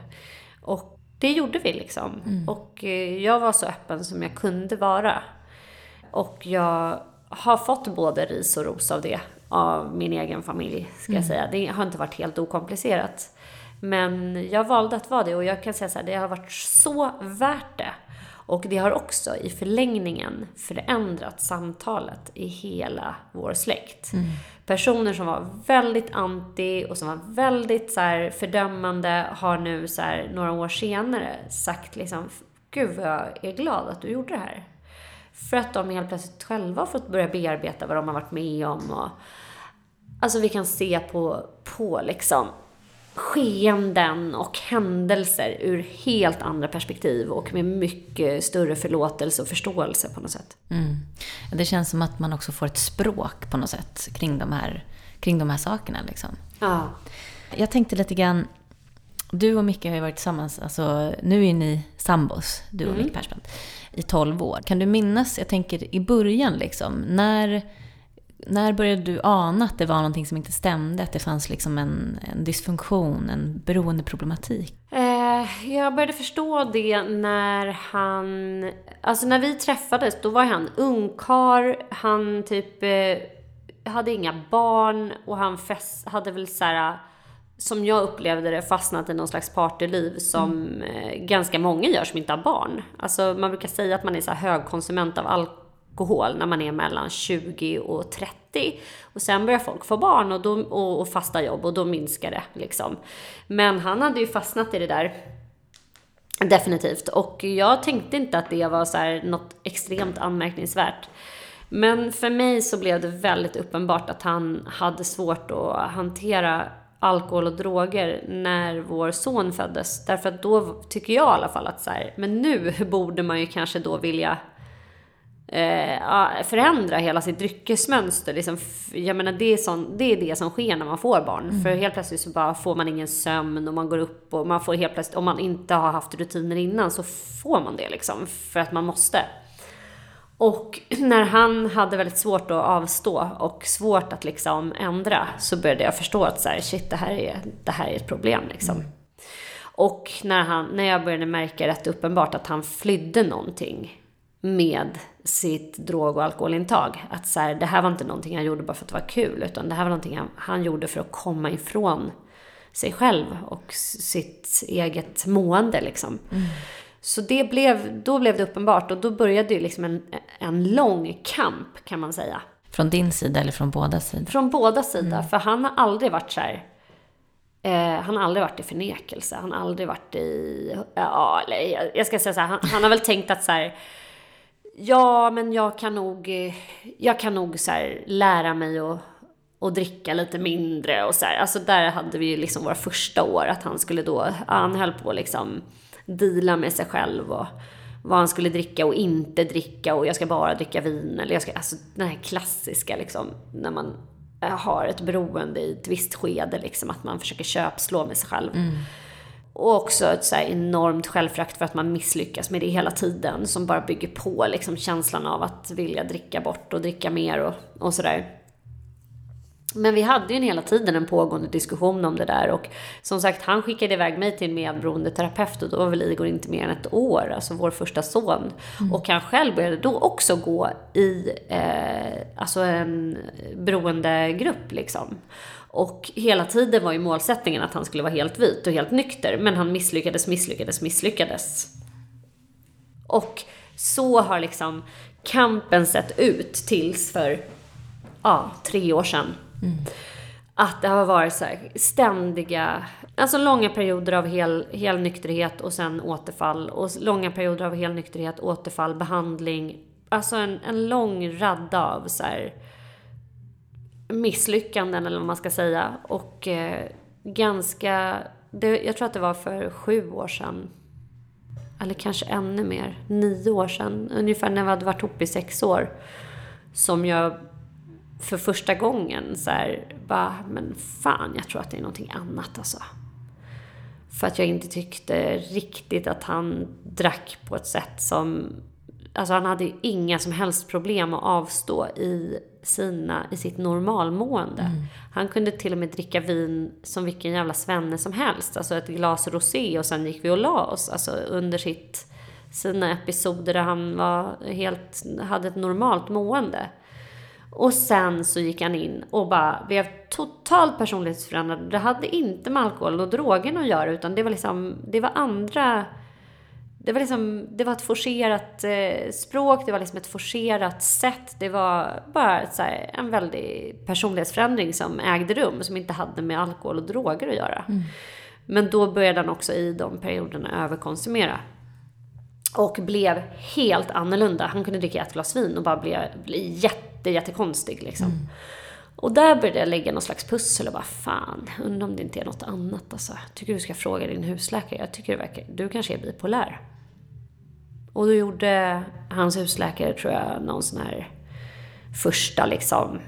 Och det gjorde vi liksom. Mm. Och eh, jag var så öppen som jag kunde vara. Och jag har fått både ris och ros av det, av min egen familj, ska mm. jag säga. Det har inte varit helt okomplicerat. Men jag valde att vara det och jag kan säga så här, det har varit så värt det. Och det har också i förlängningen förändrat samtalet i hela vår släkt. Mm. Personer som var väldigt anti och som var väldigt så här, fördömande har nu så här, några år senare sagt liksom Gud vad jag är glad att du gjorde det här. För att de helt plötsligt själva har fått börja bearbeta vad de har varit med om. Och, alltså vi kan se på, på liksom skeenden och händelser ur helt andra perspektiv och med mycket större förlåtelse och förståelse på något sätt. Mm. Det känns som att man också får ett språk på något sätt kring de här, kring de här sakerna. Liksom. Ja. Jag tänkte lite grann, du och Micke har ju varit tillsammans, alltså nu är ni sambos, du och Mm. Micke Persbrandt, i 12 år. Kan du minnas, jag tänker i början liksom, när, när började du ana att det var någonting som inte stämde? Att det fanns liksom en, en dysfunktion, en beroendeproblematik? Eh, jag började förstå det när han... Alltså när vi träffades, då var han ungkar. Han typ eh, hade inga barn och han fest, hade väl så här, som jag upplevde det, fastnat i någon slags partyliv som eh, ganska många gör som inte har barn. Alltså man brukar säga att man är så högkonsument av alkohol när man är mellan 20 och 30. Och sen börjar folk få barn och, då, och, och fasta jobb och då minskar det liksom. Men han hade ju fastnat i det där Definitivt. Och jag tänkte inte att det var så här något extremt anmärkningsvärt. Men för mig så blev det väldigt uppenbart att han hade svårt att hantera alkohol och droger när vår son föddes. Därför att då tycker jag i alla fall att så här, men nu borde man ju kanske då vilja eh, förändra hela sitt dryckesmönster. Liksom, jag menar, det är, sån, det är det som sker när man får barn. För helt plötsligt så bara får man ingen sömn och man går upp och man får helt plötsligt, om man inte har haft rutiner innan så får man det liksom. För att man måste. Och när han hade väldigt svårt att avstå och svårt att liksom ändra så började jag förstå att så här, shit, det här är, det här är ett problem liksom. Och när, han, när jag började märka rätt uppenbart att han flydde någonting med sitt drog och alkoholintag. Att så här, det här var inte någonting han gjorde bara för att det var kul, utan det här var någonting han, han gjorde för att komma ifrån sig själv och sitt eget mående liksom. Så det blev, då blev det uppenbart och då började ju liksom en, en lång kamp kan man säga. Från din sida eller från båda sidor? Från båda sidor, för han har aldrig varit så här. Eh, han har aldrig varit i förnekelse. Han har aldrig varit i... Ja, eller jag, jag ska säga så här. Han, han har väl tänkt att så här. Ja, men jag kan nog... Eh, jag kan nog så här, lära mig att och dricka lite mindre och så här. Alltså där hade vi ju liksom våra första år att han skulle då, ja, han höll på att liksom deala med sig själv och vad han skulle dricka och inte dricka och jag ska bara dricka vin eller jag ska, alltså den här klassiska liksom när man eh, har ett beroende i ett visst skede liksom att man försöker köpslå med sig själv. Mm. Och också ett så enormt självförakt för att man misslyckas med det hela tiden som bara bygger på liksom känslan av att vilja dricka bort och dricka mer och, och sådär. Men vi hade ju hela tiden en pågående diskussion om det där och som sagt han skickade iväg mig till en medberoende terapeut och då var väl Igor inte mer än ett år, alltså vår första son. Och han själv började då också gå i eh, alltså en beroendegrupp liksom. Och hela tiden var ju målsättningen att han skulle vara helt vit och helt nykter men han misslyckades, misslyckades, misslyckades. Och så har liksom kampen sett ut tills för ja, tre år sedan. Att det har varit så ständiga, alltså långa perioder av hel, hel nykterhet och sen återfall. Och långa perioder av hel nykterhet, återfall, behandling. Alltså en, en lång radda av så här misslyckanden eller vad man ska säga. Och eh, ganska, det, jag tror att det var för sju år sedan. Eller kanske ännu mer, nio år sedan. Ungefär när vi hade varit ihop i sex år. Som jag för första gången så här, bara, men fan, jag tror att det är någonting annat alltså. För att jag inte tyckte riktigt att han drack på ett sätt som, alltså han hade ju inga som helst problem att avstå i sina, i sitt normalmående. Han kunde till och med dricka vin som vilken jävla svenne som helst. Alltså ett glas rosé och sen gick vi och la oss. Alltså under sitt, sina episoder där han var helt, hade ett normalt mående. Och sen så gick han in och bara blev totalt personlighetsförändrad. Det hade inte med alkohol och drogen att göra utan det var liksom, det var andra det var liksom, det var ett forcerat eh, språk, det var liksom ett forcerat sätt. Det var bara ett, här, en väldig personlighetsförändring som ägde rum, som inte hade med alkohol och droger att göra. Men då började han också i de perioderna överkonsumera. Och blev helt annorlunda. Han kunde dricka ett glas vin och bara bli, bli jätte, jättekonstig liksom. Och där började jag lägga någon slags pussel och bara fan, undrar om det inte är något annat alltså. Jag tycker du ska fråga din husläkare. Jag tycker det verkar, du kanske är bipolär. Och då gjorde hans husläkare, tror jag, någon sån här första liksom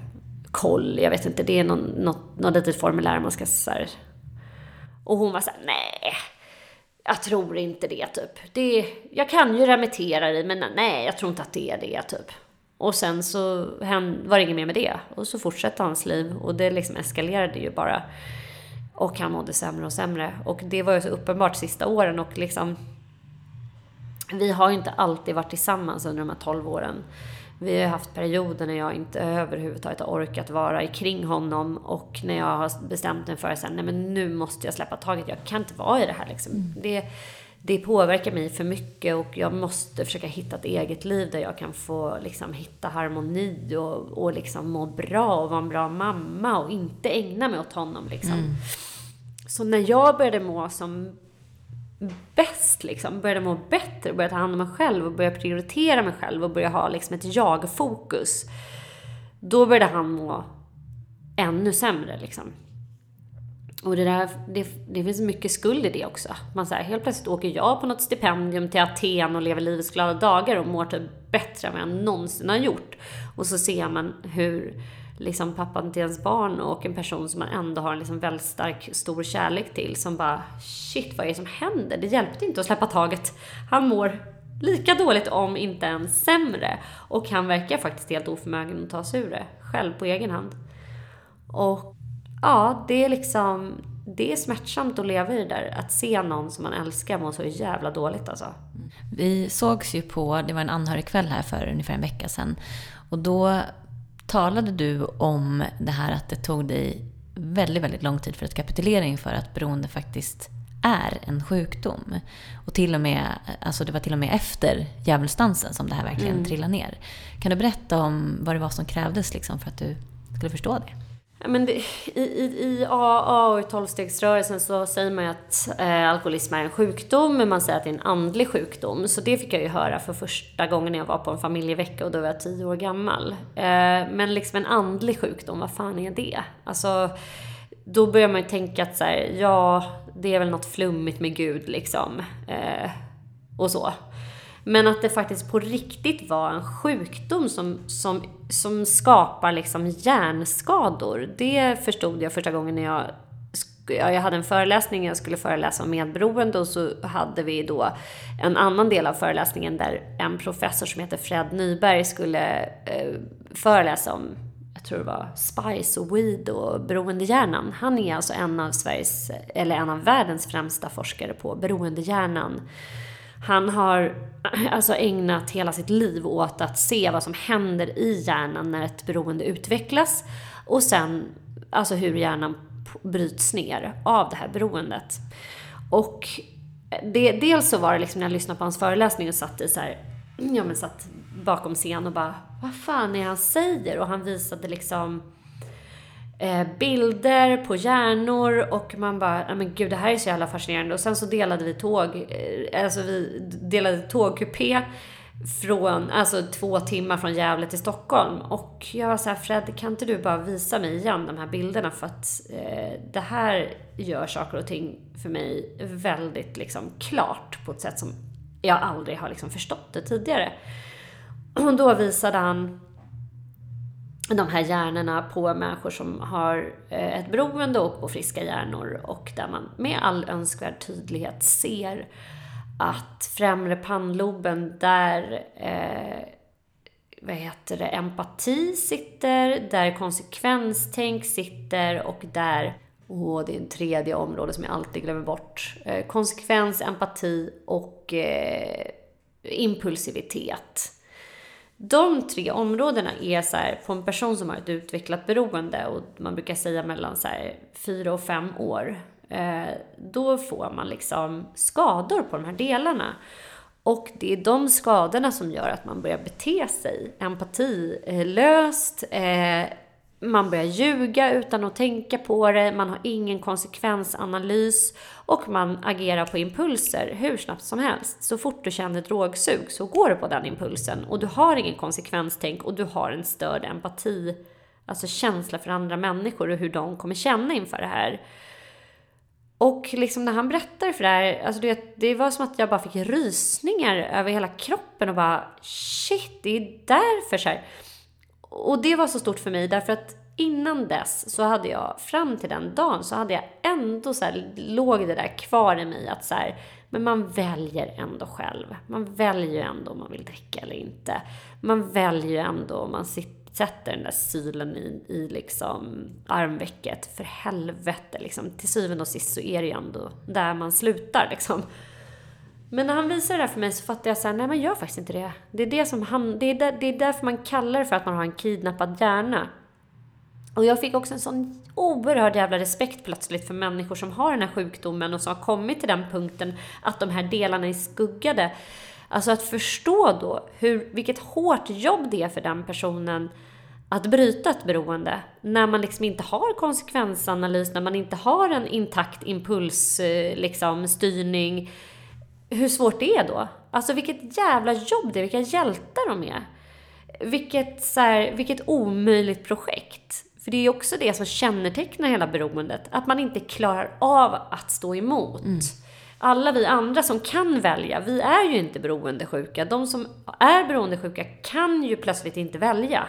koll. Jag vet inte, det är någon, något, något litet formulär man ska så här. Och hon var så här, nej, jag tror inte det typ. Det, jag kan ju remittera dig, men nej, jag tror inte att det är det typ. Och sen så var det inget mer med det. Och så fortsatte hans liv och det liksom eskalerade ju bara. Och han mådde sämre och sämre. Och det var ju så uppenbart sista åren och liksom... Vi har ju inte alltid varit tillsammans under de här 12 åren. Vi har haft perioder när jag inte överhuvudtaget har orkat vara kring honom och när jag har bestämt mig för att nej men nu måste jag släppa taget. Jag kan inte vara i det här liksom. Mm. Det, det påverkar mig för mycket och jag måste försöka hitta ett eget liv där jag kan få liksom hitta harmoni och, och liksom må bra och vara en bra mamma och inte ägna mig åt honom liksom. Mm. Så när jag började må som bäst liksom, började må bättre, började ta hand om mig själv och började prioritera mig själv och började ha liksom ett jag-fokus. Då började han må ännu sämre liksom. Och det, där, det, det finns mycket skuld i det också. Man så helt plötsligt åker jag på något stipendium till Aten och lever livets glada dagar och mår typ bättre än vad jag någonsin har gjort. Och så ser man hur liksom pappan till ens barn och en person som man ändå har en liksom väldigt stark, stor kärlek till som bara shit, vad är det som händer? Det hjälpte inte att släppa taget. Han mår lika dåligt om inte ens sämre. Och han verkar faktiskt helt oförmögen att ta sig ur det själv på egen hand. Och ja, det är liksom, det är smärtsamt att leva i det där. Att se någon som man älskar må så jävla dåligt alltså. Vi sågs ju på, det var en anhörigkväll här för ungefär en vecka sedan. Och då talade du om det här att det tog dig väldigt, väldigt lång tid för ett kapitulera inför att beroende faktiskt är en sjukdom. Och till och med, alltså det var till och med efter djävulsdansen som det här verkligen mm. trillade ner. Kan du berätta om vad det var som krävdes liksom för att du skulle förstå det? Men det, i, i, I AA och i tolvstegsrörelsen så säger man ju att eh, alkoholism är en sjukdom, men man säger att det är en andlig sjukdom. Så det fick jag ju höra för första gången när jag var på en familjevecka och då var jag tio år gammal. Eh, men liksom en andlig sjukdom, vad fan är det? Alltså, då börjar man ju tänka att så här, ja, det är väl något flummigt med Gud liksom. Eh, och så. Men att det faktiskt på riktigt var en sjukdom som, som, som skapar liksom hjärnskador. Det förstod jag första gången när jag jag hade en föreläsning, jag skulle föreläsa om medberoende och så hade vi då en annan del av föreläsningen där en professor som heter Fred Nyberg skulle eh, föreläsa om, jag tror det var spice och weed och beroendehjärnan. Han är alltså en av Sveriges, eller en av världens främsta forskare på beroendehjärnan. Han har eh, alltså ägnat hela sitt liv åt att se vad som händer i hjärnan när ett beroende utvecklas och sen alltså hur hjärnan bryts ner av det här beroendet. Och eh, det, dels så var det liksom när jag lyssnade på hans föreläsning och satt i så här, ja men satt bakom scen och bara, vad fan är han säger? Och han visade liksom eh, bilder på hjärnor och man bara, men gud det här är så jävla fascinerande. Och sen så delade vi tåg, eh, alltså vi delade tågkupé från, alltså två timmar från Gävle till Stockholm. Och jag var så här, Fred, kan inte du bara visa mig igen de här bilderna? För att eh, det här gör saker och ting för mig väldigt liksom klart på ett sätt som jag aldrig har liksom förstått det tidigare. Och då visade han de här hjärnorna på människor som har eh, ett beroende och på friska hjärnor och där man med all önskvärd tydlighet ser att främre pannloben där eh, vad heter det, empati sitter, där konsekvenstänk sitter och där, Åh, det är en tredje område som jag alltid glömmer bort, eh, konsekvens, empati och eh, impulsivitet de tre områdena är så här, på en person som har ett utvecklat beroende och man brukar säga mellan så här, fyra och fem år. Eh, då får man liksom skador på de här delarna. Och det är de skadorna som gör att man börjar bete sig empatilöst, eh, man börjar ljuga utan att tänka på det, man har ingen konsekvensanalys och man agerar på impulser hur snabbt som helst. Så fort du känner drogsug så går du på den impulsen och du har ingen konsekvenstänk och du har en störd empati Alltså känsla för andra människor och hur de kommer känna inför det här. Och liksom när han berättade för det här, alltså det, det var som att jag bara fick rysningar över hela kroppen och bara shit, det är därför så här. Och det var så stort för mig därför att innan dess så hade jag, fram till den dagen, så hade jag ändå så här, låg det där kvar i mig att så här, men man väljer ändå själv. Man väljer ju ändå om man vill dricka eller inte. Man väljer ju ändå om man sitter, sätter den där sylen i, i liksom armvecket. För helvete, liksom. Till syvende och sist så är det ju ändå där man slutar liksom. Men när han visade det här för mig så fattade jag så här, nej man gör faktiskt inte det. Det är, det, som han, det, är där, det är därför man kallar det för att man har en kidnappad hjärna. Och jag fick också en sån oerhörd jävla respekt plötsligt för människor som har den här sjukdomen och som har kommit till den punkten att de här delarna är skuggade. Alltså att förstå då hur, vilket hårt jobb det är för den personen att bryta ett beroende. När man liksom inte har konsekvensanalys, när man inte har en intakt impulsstyrning. Eh, liksom, styrning. Hur svårt det är då. Alltså vilket jävla jobb det är, vilka hjältar de är. Vilket, så här, vilket omöjligt projekt. För det är ju också det som kännetecknar hela beroendet. Att man inte klarar av att stå emot. Mm. Alla vi andra som kan välja, vi är ju inte beroendesjuka. De som är beroendesjuka kan ju plötsligt inte välja.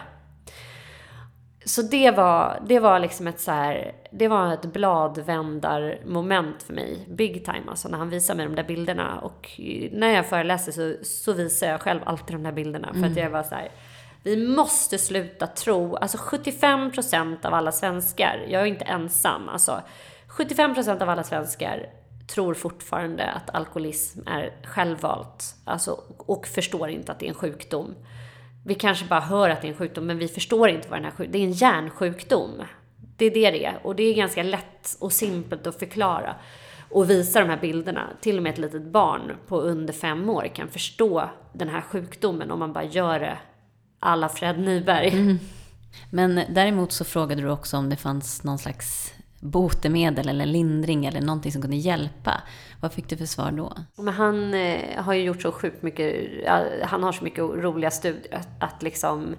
Så det var, det var liksom ett så här, det var ett bladvändarmoment för mig. Big time alltså, när han visade mig de där bilderna. Och när jag föreläser så, så visar jag själv alltid de där bilderna. För att mm. jag var så här, vi måste sluta tro, alltså 75% av alla svenskar, jag är inte ensam, alltså 75% av alla svenskar tror fortfarande att alkoholism är självvalt. Alltså, och förstår inte att det är en sjukdom. Vi kanske bara hör att det är en sjukdom, men vi förstår inte vad den här sjukdomen Det är en hjärnsjukdom. Det är det det är. Och det är ganska lätt och simpelt att förklara. Och visa de här bilderna. Till och med ett litet barn på under fem år kan förstå den här sjukdomen om man bara gör det alla Fred Nyberg. Mm. Men däremot så frågade du också om det fanns någon slags botemedel eller lindring eller någonting som kunde hjälpa. Vad fick du för svar då? Men han eh, har ju gjort så sjukt mycket, han har så mycket roliga studier att, att liksom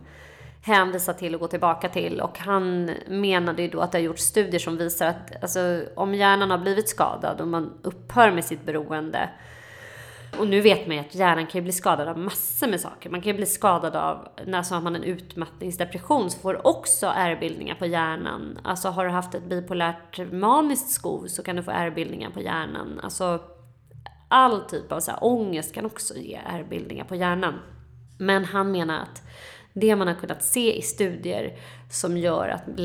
hänvisa till och gå tillbaka till. Och han menade ju då att det har gjorts studier som visar att alltså, om hjärnan har blivit skadad och man upphör med sitt beroende och nu vet man ju att hjärnan kan ju bli skadad av massor med saker. Man kan ju bli skadad av, när så har man en utmattningsdepression så får du också ärrbildningar på hjärnan. Alltså har du haft ett bipolärt maniskt skov så kan du få ärrbildningar på hjärnan. Alltså all typ av så här, ångest kan också ge ärrbildningar på hjärnan. Men han menar att det man har kunnat se i studier som gör att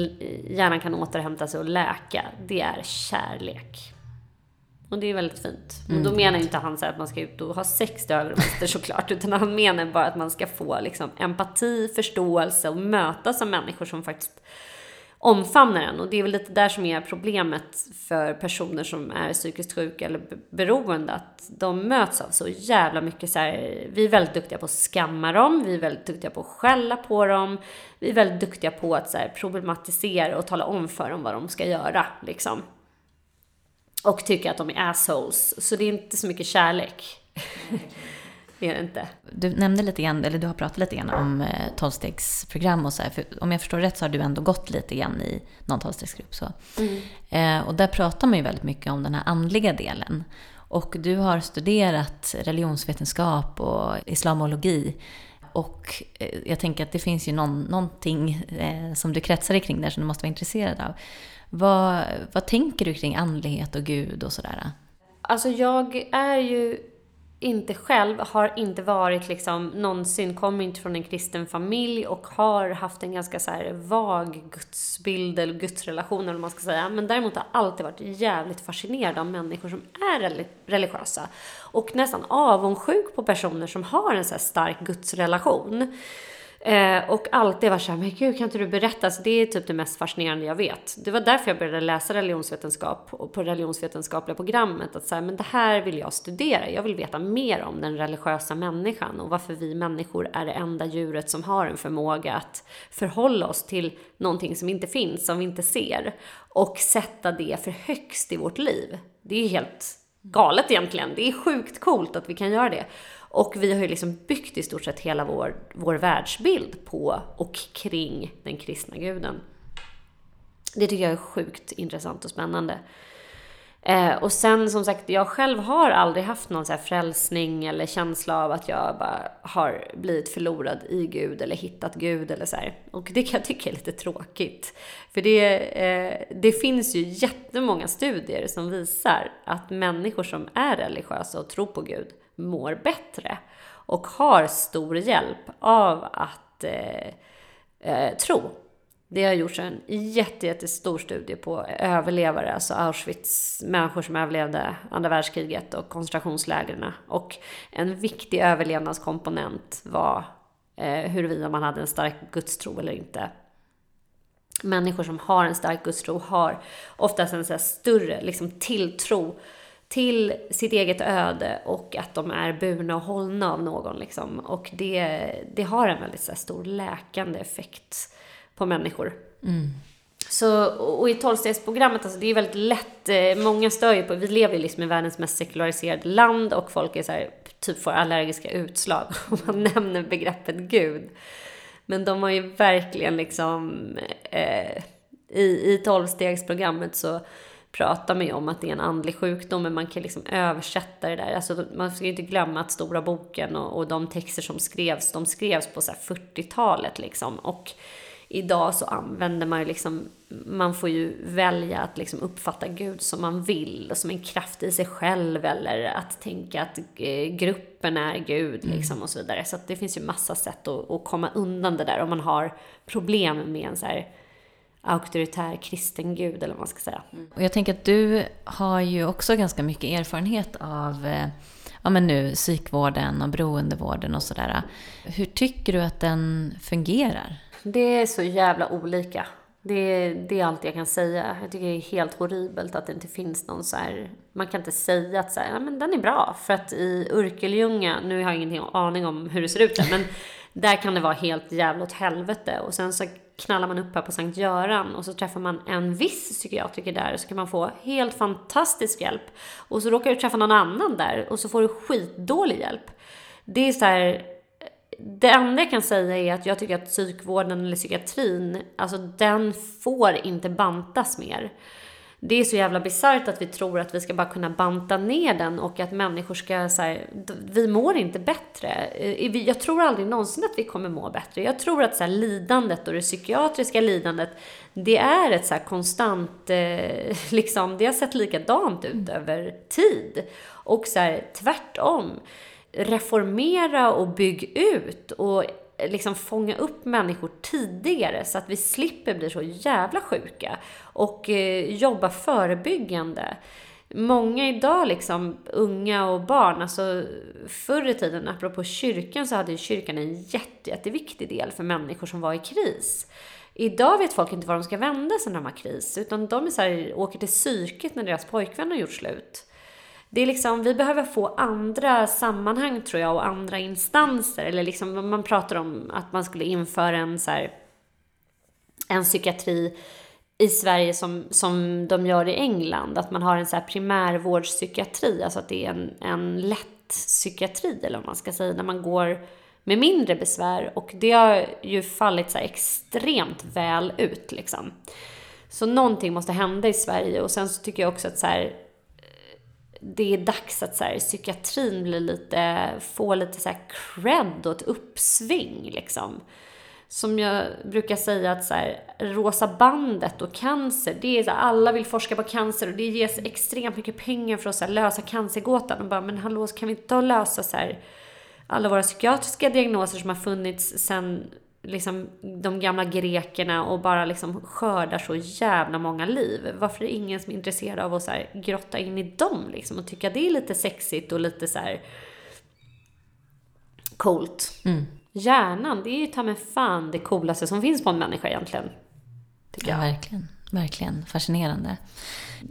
hjärnan kan återhämta sig och läka, det är kärlek. Och det är väldigt fint. Mm. Och då menar inte han så att man ska ut och ha sex till höger såklart. Utan han menar bara att man ska få liksom, empati, förståelse och mötas av människor som faktiskt omfamnar en. Och det är väl lite där som är problemet för personer som är psykiskt sjuka eller beroende. Att de möts av så jävla mycket så här, Vi är väldigt duktiga på att skamma dem. Vi är väldigt duktiga på att skälla på dem. Vi är väldigt duktiga på att så här, problematisera och tala om för dem vad de ska göra. Liksom och tycker att de är assholes. Så det är inte så mycket kärlek. det är det inte. Du nämnde lite grann, eller du har pratat lite grann om eh, tolvstegsprogram och så här. För om jag förstår rätt så har du ändå gått lite grann i någon tolvstegsgrupp. Så. Mm. Eh, och där pratar man ju väldigt mycket om den här andliga delen. Och du har studerat religionsvetenskap och islamologi. Och eh, jag tänker att det finns ju någon, någonting eh, som du kretsar kring där som du måste vara intresserad av. Vad, vad tänker du kring andlighet och Gud och sådär? Alltså jag är ju inte själv, har inte varit liksom någonsin, kommer inte från en kristen familj och har haft en ganska så här vag gudsbild eller gudsrelation eller vad man ska säga. Men däremot har jag alltid varit jävligt fascinerad av människor som är religiösa. Och nästan avundsjuk på personer som har en så här stark gudsrelation. Eh, och alltid varit såhär, men gud kan inte du berätta? Så det är typ det mest fascinerande jag vet. Det var därför jag började läsa religionsvetenskap och på religionsvetenskapliga programmet. Att säga, men det här vill jag studera. Jag vill veta mer om den religiösa människan och varför vi människor är det enda djuret som har en förmåga att förhålla oss till någonting som inte finns, som vi inte ser. Och sätta det för högst i vårt liv. Det är helt galet egentligen. Det är sjukt coolt att vi kan göra det. Och vi har ju liksom byggt i stort sett hela vår, vår världsbild på och kring den kristna guden. Det tycker jag är sjukt intressant och spännande. Eh, och sen som sagt, jag själv har aldrig haft någon så här frälsning eller känsla av att jag bara har blivit förlorad i Gud eller hittat Gud eller så här. Och det kan jag tycka är lite tråkigt. För det, eh, det finns ju jättemånga studier som visar att människor som är religiösa och tror på Gud mår bättre och har stor hjälp av att eh, eh tro det har gjorts en jätte, jättestor studie på överlevare, alltså Auschwitz, människor som överlevde andra världskriget och koncentrationslägren. Och en viktig överlevnadskomponent var eh, huruvida man hade en stark gudstro eller inte. Människor som har en stark gudstro har oftast en så större liksom, tilltro till sitt eget öde och att de är burna och hållna av någon. Liksom. Och det, det har en väldigt så stor läkande effekt på människor. Mm. Så, och i tolvstegsprogrammet, alltså det är väldigt lätt, eh, många stör ju på, vi lever ju liksom i världens mest sekulariserade land och folk är så här, typ får allergiska utslag om man nämner begreppet Gud. Men de har ju verkligen liksom, eh, i, i tolvstegsprogrammet så pratar man ju om att det är en andlig sjukdom, men man kan liksom översätta det där. Alltså, man ska ju inte glömma att Stora boken och, och de texter som skrevs, de skrevs på 40-talet liksom. Och idag så använder man ju liksom, man får ju välja att liksom uppfatta Gud som man vill, som en kraft i sig själv eller att tänka att eh, gruppen är Gud mm. liksom och så vidare. Så det finns ju massa sätt att, att, komma undan det där om man har problem med en så här auktoritär kristen gud eller vad man ska säga. Mm. Och jag tänker att du har ju också ganska mycket erfarenhet av eh, ja, men nu, psykvården och beroendevården och sådär. Hur tycker du att den fungerar? Det är så jävla olika. Det, det är allt jag kan säga. Jag tycker det är helt horribelt att det inte finns någon så här, Man kan inte säga att så här, ja, men den är bra. För att i Örkelljunga, nu har jag ingen aning om hur det ser ut där, men där kan det vara helt jävla åt helvete. Och sen så knallar man upp här på Sankt Göran och så träffar man en viss psykiatriker där och så kan man få helt fantastisk hjälp. Och så råkar du träffa någon annan där och så får du skitdålig hjälp. Det är så här, det enda jag kan säga är att jag tycker att psykvården eller psykiatrin, alltså den får inte bantas mer. Det är så jävla bisarrt att vi tror att vi ska bara kunna banta ner den och att människor ska så här, vi mår inte bättre. Eh, jag tror aldrig någonsin att vi kommer må bättre. Jag tror att så här, lidandet och det psykiatriska lidandet, det är ett så konstant, eh, liksom, det har sett likadant ut över tid. Och så här, tvärtom reformera och bygga ut och liksom fånga upp människor tidigare så att vi slipper bli så jävla sjuka och eh, jobba förebyggande. Många idag, liksom unga och barn, alltså förr i tiden, apropå kyrkan, så hade ju kyrkan en jätte, jätteviktig del för människor som var i kris. Idag vet folk inte var de ska vända sig när de har kris, utan de är så här, åker till psyket när deras pojkvän har gjort slut det är liksom, vi behöver få andra sammanhang tror jag och andra instanser. Eller liksom, man pratar om att man skulle införa en så här, en psykiatri i Sverige som, som de gör i England. Att man har en så här primärvårdspsykiatri, alltså att det är en, en lätt psykiatri eller vad man ska säga, när man går med mindre besvär. Och det har ju fallit så extremt väl ut liksom. Så någonting måste hända i Sverige och sen så tycker jag också att så här, det är dags att så här, psykiatrin blir lite, får lite så här cred och ett uppsving liksom. Som jag brukar säga att så här, rosa bandet och cancer, det är så här, alla vill forska på cancer och det ges extremt mycket pengar för att så här, lösa cancergåtan. Och bara, men hallå, kan vi inte lösa så här, alla våra psykiatriska diagnoser som har funnits sedan liksom, de gamla grekerna och bara liksom skördar så jävla många liv. Varför är det ingen som är intresserad av att så här, grotta in i dem liksom, och tycka det är lite sexigt och lite så här coolt? Mm. Hjärnan, det är ju ta med fan det coolaste som finns på en människa egentligen. Tycker jag. Ja, verkligen. Verkligen fascinerande.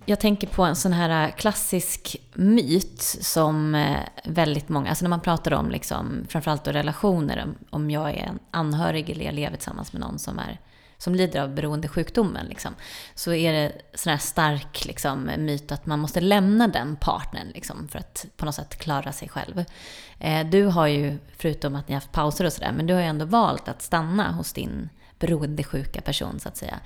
Jag tänker på en sån här äh, klassisk myt som äh, väldigt många, alltså när man pratar om liksom, framförallt då relationer, om jag är en anhörig eller jag lever tillsammans med någon som är som lider av beroendesjukdomen, liksom, så är det sån här stark liksom, myt att man måste lämna den partnern liksom, för att på något sätt klara sig själv. Äh, du har ju, förutom att ni har haft pauser och sådär, men du har ju ändå valt att stanna hos din beroendesjuka person så att säga.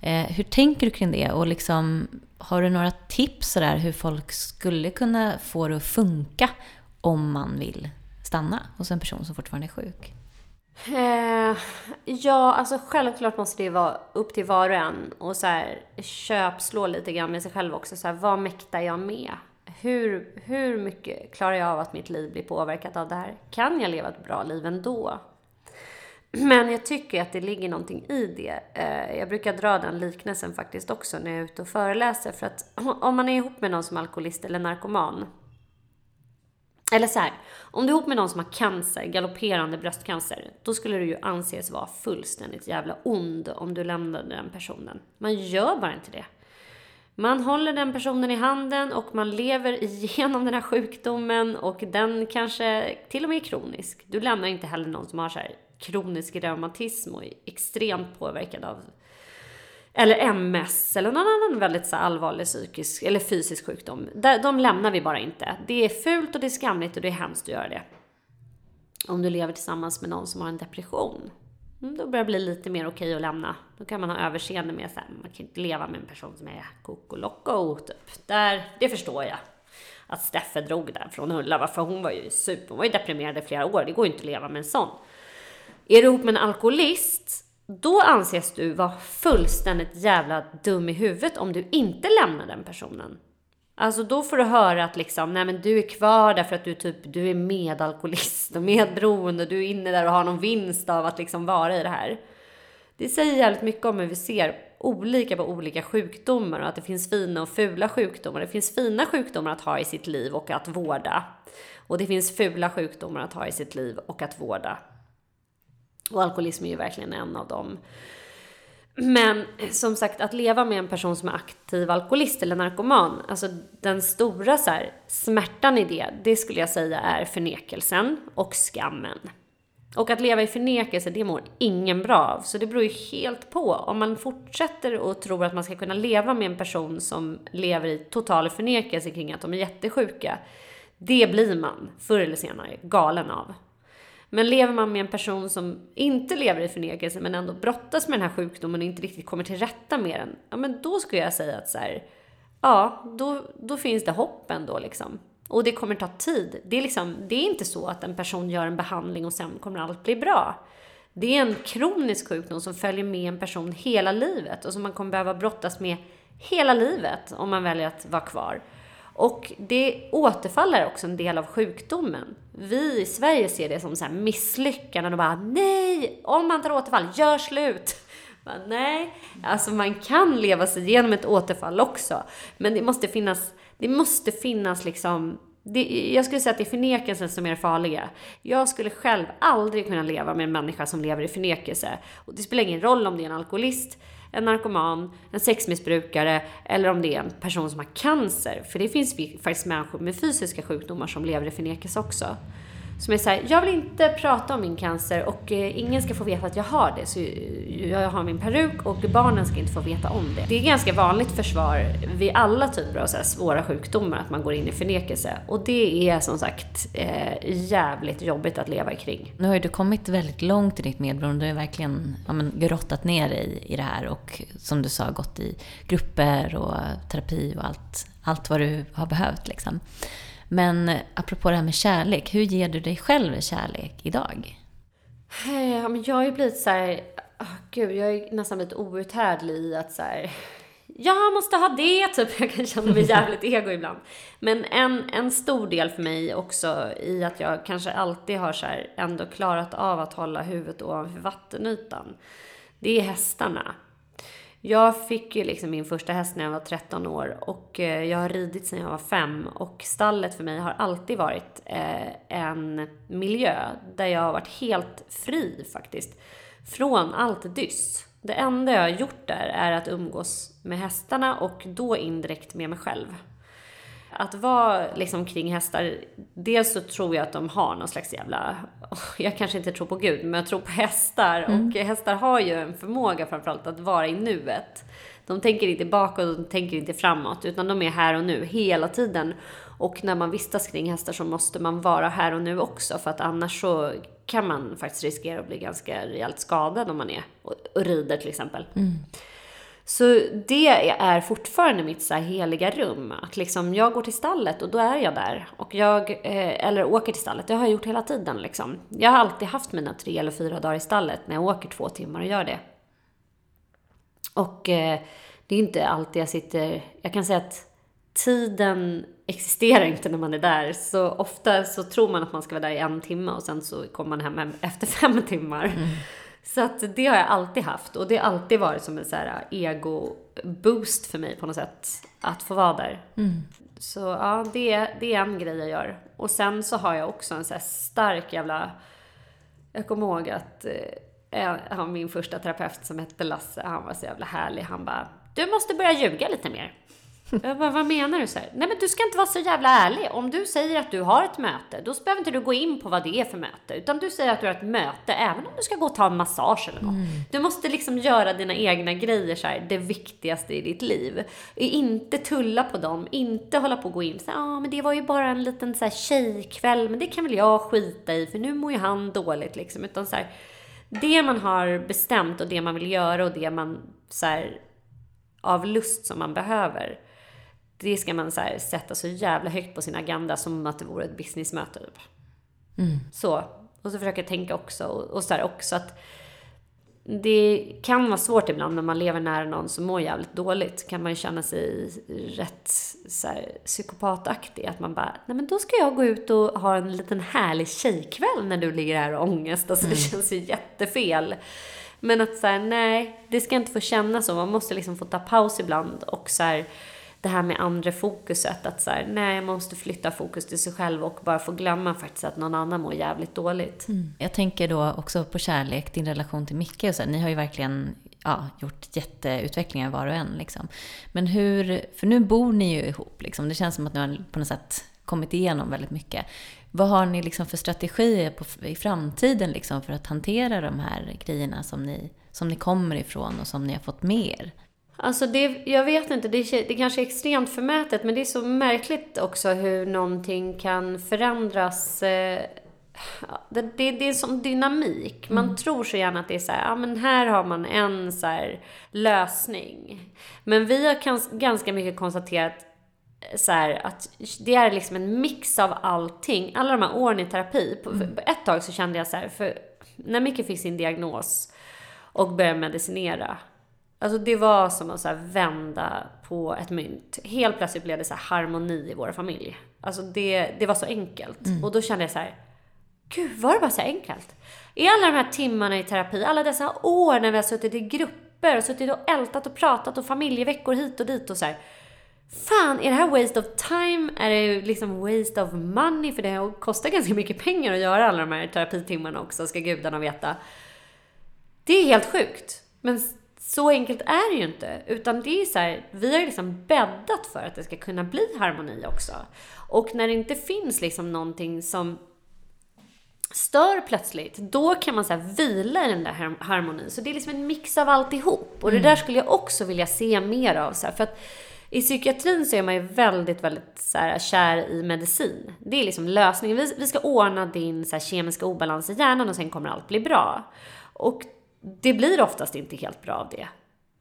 Eh, hur tänker du kring det? Och liksom, har du några tips sådär hur folk skulle kunna få det att funka om man vill stanna hos en person som fortfarande är sjuk? Eh, ja, alltså självklart måste det vara upp till var och en och så här, köpslå lite grann med sig själv också. Så här, vad mäktar jag med? Hur, hur mycket klarar jag av att mitt liv blir påverkat av det här? Kan jag leva ett bra liv ändå? Men jag tycker att det ligger någonting i det. Eh, jag brukar dra den liknelsen faktiskt också när jag är ute och föreläser. För att om man är ihop med någon som är alkoholist eller narkoman. Eller så här, om du är ihop med någon som har cancer, galopperande bröstcancer, då skulle du ju anses vara fullständigt jävla ond om du lämnade den personen. Man gör bara inte det. Man håller den personen i handen och man lever igenom den här sjukdomen och den kanske till och med är kronisk. Du lämnar inte heller någon som har så här kronisk reumatism och är extremt påverkad av eller MS eller någon annan väldigt så allvarlig psykisk eller fysisk sjukdom. De lämnar vi bara inte. Det är fult och det är skamligt och det är hemskt att göra det. Om du lever tillsammans med någon som har en depression. Mm, då börjar det bli lite mer okej att lämna. Då kan man ha överseende med att man kan inte leva med en person som är koko loco typ. Där, det förstår jag. Att Steffe drog där från Ulla, för hon var ju super, hon var ju deprimerad i flera år. Det går ju inte att leva med en sån. Är du ihop med en alkoholist, då anses du vara fullständigt jävla dum i huvudet om du inte lämnar den personen. Alltså då får du höra att liksom, nej men du är kvar därför att du typ, du är medalkoholist och medberoende, du är inne där och har någon vinst av att liksom vara i det här. Det säger jävligt mycket om hur vi ser olika på olika sjukdomar och att det finns fina och fula sjukdomar. Det finns fina sjukdomar att ha i sitt liv och att vårda. Och det finns fula sjukdomar att ha i sitt liv och att vårda. Och alkoholism är ju verkligen en av dem. Men som sagt, att leva med en person som är aktiv alkoholist eller narkoman, alltså den stora så här, smärtan i det, det skulle jag säga är förnekelsen och skammen. Och att leva i förnekelse, det mår ingen bra av. Så det beror ju helt på. Om man fortsätter och tror att man ska kunna leva med en person som lever i total förnekelse kring att de är jättesjuka, det blir man förr eller senare galen av. Men lever man med en person som inte lever i förnekelse men ändå brottas med den här sjukdomen och inte riktigt kommer till rätta med den, ja men då skulle jag säga att så här, ja, då, då finns det hopp ändå liksom. Och det kommer ta tid. Det är, liksom, det är inte så att en person gör en behandling och sen kommer allt bli bra. Det är en kronisk sjukdom som följer med en person hela livet och som man kommer behöva brottas med hela livet om man väljer att vara kvar. Och det återfaller också en del av sjukdomen. Vi i Sverige ser det som så här misslyckanden och bara nej, om man tar återfall, gör slut. Men nej, alltså man kan leva sig igenom ett återfall också. Men det måste finnas, det måste finnas liksom det, jag skulle säga att det är förnekelsen som är det farliga. Jag skulle själv aldrig kunna leva med en människa som lever i förnekelse. Och det spelar ingen roll om det är en alkoholist, en narkoman, en sexmissbrukare eller om det är en person som har cancer. För det finns faktiskt människor med fysiska sjukdomar som lever i förnekelse också. Som är såhär, jag vill inte prata om min cancer och eh, ingen ska få veta att jag har det. Så eh, jag har min peruk och barnen ska inte få veta om det. Det är ganska vanligt försvar vid alla typer av så svåra sjukdomar att man går in i förnekelse. Och det är som sagt eh, jävligt jobbigt att leva kring. Nu har ju du kommit väldigt långt i ditt medberoende. Du har verkligen ja, men, grottat ner dig i det här och som du sa gått i grupper och terapi och allt, allt vad du har behövt liksom. Men apropå det här med kärlek, hur ger du dig själv kärlek idag? Ja, men jag har ju blivit så här, oh, gud, jag är nästan blivit outhärdlig i att så här, jag måste ha det, typ. Jag kan känna mig jävligt ego ibland. Men en, en stor del för mig också i att jag kanske alltid har så här, ändå klarat av att hålla huvudet ovanför vattenytan. Det är hästarna. Jag fick ju liksom min första häst när jag var 13 år och eh, jag har ridit sedan jag var 5 och stallet för mig har alltid varit eh, en miljö där jag har varit helt fri faktiskt. Från allt dyss. Det enda jag har gjort där är att umgås med hästarna och då indirekt med mig själv. Att vara liksom kring hästar, dels så tror jag att de har någon slags jävla jag kanske inte tror på Gud, men jag tror på hästar. Mm. Och hästar har ju en förmåga framförallt att vara i nuet. De tänker inte bakåt, de tänker inte framåt, utan de är här och nu hela tiden. Och när man vistas kring hästar så måste man vara här och nu också, för att annars så kan man faktiskt riskera att bli ganska rejält skadad om man är och, och rider till exempel. Så det är fortfarande mitt så här heliga rum. Att liksom jag går till stallet och då är jag där. Och jag, eh, eller åker till stallet, det har jag gjort hela tiden liksom. Jag har alltid haft mina tre eller fyra dagar i stallet när jag åker två timmar och gör det. Och eh, det är inte alltid jag sitter, jag kan säga att tiden existerar inte när man är där. Så ofta så tror man att man ska vara där i en timme och sen så kommer man hem efter fem timmar. Mm. Så att det har jag alltid haft och det har alltid varit som en så här ego-boost för mig på något sätt. Att få vara där. Så ja, det, det är en grej jag gör. Och sen så har jag också en så här stark jävla... Jag kommer ihåg att eh, min första terapeut som hette Lasse, han var så jävla härlig. Han bara, du måste börja ljuga lite mer. Jag bara, vad menar du? Så här, Nej men du ska inte vara så jävla ärlig. Om du säger att du har ett möte, då behöver inte du gå in på vad det är för möte. Utan du säger att du har ett möte, även om du ska gå och ta en massage eller något. Du måste liksom göra dina egna grejer så här, det viktigaste i ditt liv. Inte tulla på dem, inte hålla på och gå in så ja ah, men det var ju bara en liten så här tjejkväll, men det kan väl jag skita i, för nu mår ju han dåligt liksom. Utan så här, det man har bestämt och det man vill göra och det man så här, av lust som man behöver. Det ska man så här, sätta så jävla högt på sin agenda som att det vore ett businessmöte. Typ. Så. Och så försöker jag tänka också, och, och så också att det kan vara svårt ibland när man lever nära någon som mår jävligt dåligt. Kan man ju känna sig rätt så här, psykopataktig. Att man bara, nej men då ska jag gå ut och ha en liten härlig tjejkväll när du ligger här och har ångest. Alltså det känns ju jättefel. Men att så här, nej, det ska inte få kännas så. Man måste liksom få ta paus ibland och så här, det här med andra fokuset. Att så här, nej, man måste flytta fokus till sig själv och bara få glömma faktiskt att någon annan mår jävligt dåligt. Mm. Jag tänker då också på kärlek, din relation till Micke och så. här, Ni har ju verkligen ja, gjort jätteutvecklingar var och en. Liksom. Men hur, för nu bor ni ju ihop. Liksom. Det känns som att ni har på något sätt kommit igenom väldigt mycket. Vad har ni liksom för strategier på, i framtiden liksom, för att hantera de här grejerna som ni, som ni kommer ifrån och som ni har fått med er? Alltså det, jag vet inte, det, är- det kanske är extremt förmätet men det är så märkligt också hur någonting kan förändras. Eh, det, det, det är en sån dynamik. Man tror så gärna att det är så här, ja men här har man en så lösning. Men vi har ganska mycket konstaterat eh, så här, att det är liksom en mix av allting. Alla de här åren i terapi. På, för ett tag så kände jag så här, för när Micke fick sin diagnos och började medicinera. Alltså det var som att så vända på ett mynt. Helt plötsligt blev det så här harmoni i vår familj. Alltså det, det var så enkelt. Och då kände jag så här, gud var det bara så enkelt? I alla de här timmarna i terapi, alla dessa år när vi har suttit i grupper och suttit och ältat och pratat och familjeveckor hit och dit och så här. Fan, är det här waste of time? Är det liksom waste of money? För det kostar ganska mycket pengar att göra alla de här terapitimmarna också, ska gudarna veta. Det är helt sjukt. Men så enkelt är det ju inte. Utan det är så här, vi har ju liksom bäddat för att det ska kunna bli harmoni också. Och när det inte finns liksom någonting som stör plötsligt, då kan man så vila i den där har- harmonin. Så det är liksom en mix av alltihop. Och det där skulle jag också vilja se mer av. Så här, för att i psykiatrin så är man ju väldigt, väldigt så här, kär i medicin. Det är liksom lösningen. Vi, vi ska ordna din så här, kemiska obalans i hjärnan och sen kommer allt bli bra. Och det blir oftast inte helt bra av det.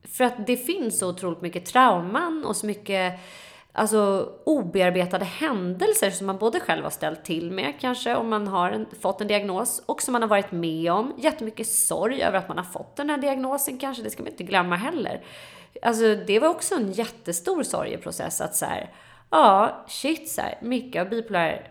För att det finns så otroligt mycket trauman och så mycket alltså, obearbetade händelser som man både själv har ställt till med kanske om man har en, fått en diagnos och som man har varit med om. Jättemycket sorg över att man har fått den här diagnosen kanske, det ska man inte glömma heller. Alltså det var också en jättestor sorgeprocess att så här, ja shit så här, mycket av bipolär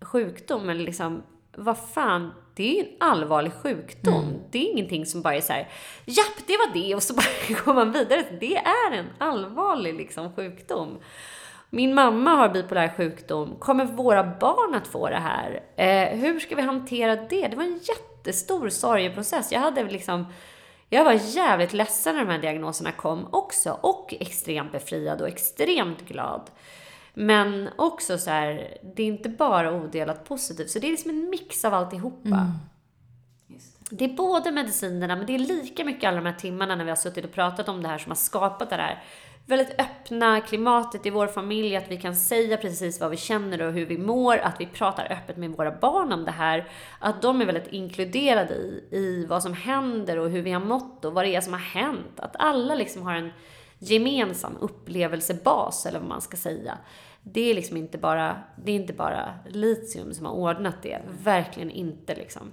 sjukdom eller liksom vad fan, det är ju en allvarlig sjukdom. Det är ingenting som bara är så här, japp, det var det och så bara går man vidare. Det är en allvarlig liksom sjukdom. Min mamma har bipolär sjukdom. Kommer våra barn att få det här? Eh, hur ska vi hantera det? Det var en jättestor sorgeprocess. Jag hade liksom jag var jävligt ledsen när de här diagnoserna kom också och extremt befriad och extremt glad. Men också så här, det är inte bara odelat positivt. Så det är liksom en mix av alltihopa. Mm. Det är både medicinerna, men det är lika mycket alla de här timmarna när vi har suttit och pratat om det här som har skapat det här väldigt öppna klimatet i vår familj, att vi kan säga precis vad vi känner och hur vi mår, att vi pratar öppet med våra barn om det här, att de är väldigt inkluderade i, i vad som händer och hur vi har mått och vad det är som har hänt. Att alla liksom har en gemensam upplevelsebas, eller vad man ska säga. Det är liksom inte bara, det är inte bara litium som har ordnat det. Verkligen inte liksom.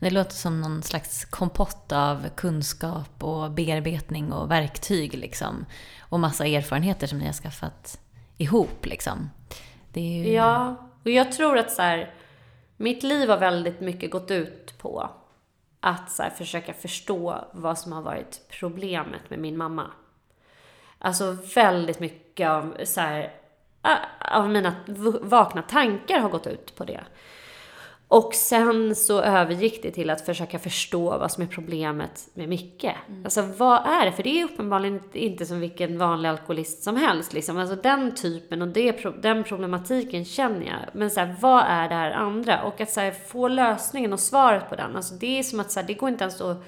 Det låter som någon slags kompott av kunskap och bearbetning och verktyg liksom. Och massa erfarenheter som ni har skaffat ihop liksom. Ju... Ja, och jag tror att så här, mitt liv har väldigt mycket gått ut på att så här, försöka förstå vad som har varit problemet med min mamma. Alltså väldigt mycket av, så här, av mina vakna tankar har gått ut på det. Och sen så övergick det till att försöka förstå vad som är problemet med Micke. Mm. Alltså vad är det? För det är uppenbarligen inte som vilken vanlig alkoholist som helst. Liksom. Alltså den typen och det, den problematiken känner jag. Men så här, vad är det här andra? Och att så här, få lösningen och svaret på den. Alltså det är som att så här, det går inte ens att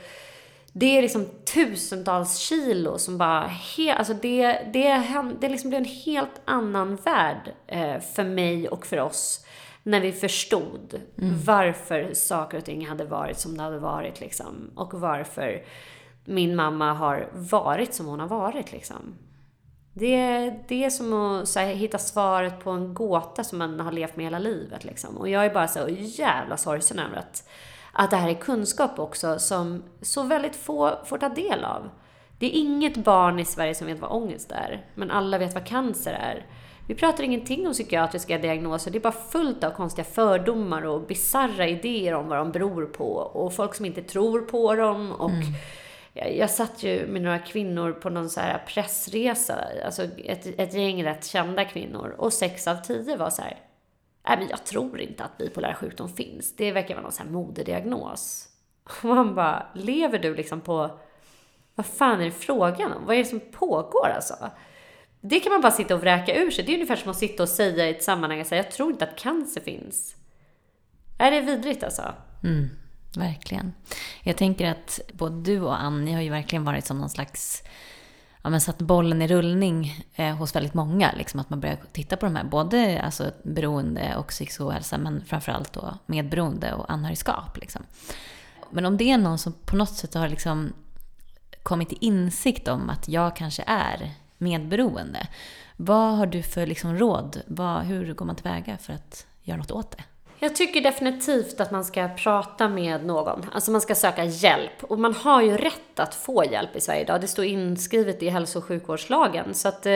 det är liksom tusentals kilo som bara... He, alltså det, det, det liksom blev en helt annan värld eh, för mig och för oss när vi förstod mm. varför saker och ting hade varit som det hade varit. Liksom, och varför min mamma har varit som hon har varit. Liksom. Det, det är som att här, hitta svaret på en gåta som man har levt med hela livet. Liksom. Och jag är bara så jävla sorgsen över att att det här är kunskap också som så väldigt få får ta del av. Det är inget barn i Sverige som vet vad ångest är, men alla vet vad cancer är. Vi pratar ingenting om psykiatriska diagnoser, det är bara fullt av konstiga fördomar och bizarra idéer om vad de beror på. Och folk som inte tror på dem. Och mm. jag, jag satt ju med några kvinnor på någon så här pressresa, alltså ett, ett gäng rätt kända kvinnor. Och sex av tio var så här, nej men jag tror inte att bipolär sjukdom finns. Det verkar vara någon sån här modediagnos. Och man bara, lever du liksom på, vad fan är det frågan om? Vad är det som pågår alltså? Det kan man bara sitta och vräka ur sig. Det är ungefär som att sitta och säga i ett sammanhang att jag tror inte att cancer finns. Är det vidrigt alltså? Mm, verkligen. Jag tänker att både du och Annie har ju verkligen varit som någon slags ja, men satt bollen i rullning eh, hos väldigt många. Liksom, att man börjar titta på de här, både alltså, beroende och psykisk ohälsa, men framförallt då medberoende och anhörigskap. Liksom. Men om det är någon som på något sätt har liksom kommit till insikt om att jag kanske är medberoende. Vad har du för liksom råd? Vad, hur går man tillväga för att göra något åt det? Jag tycker definitivt att man ska prata med någon. Alltså man ska söka hjälp. Och man har ju rätt att få hjälp i Sverige idag. Det står inskrivet i hälso och sjukvårdslagen. Så att, eh,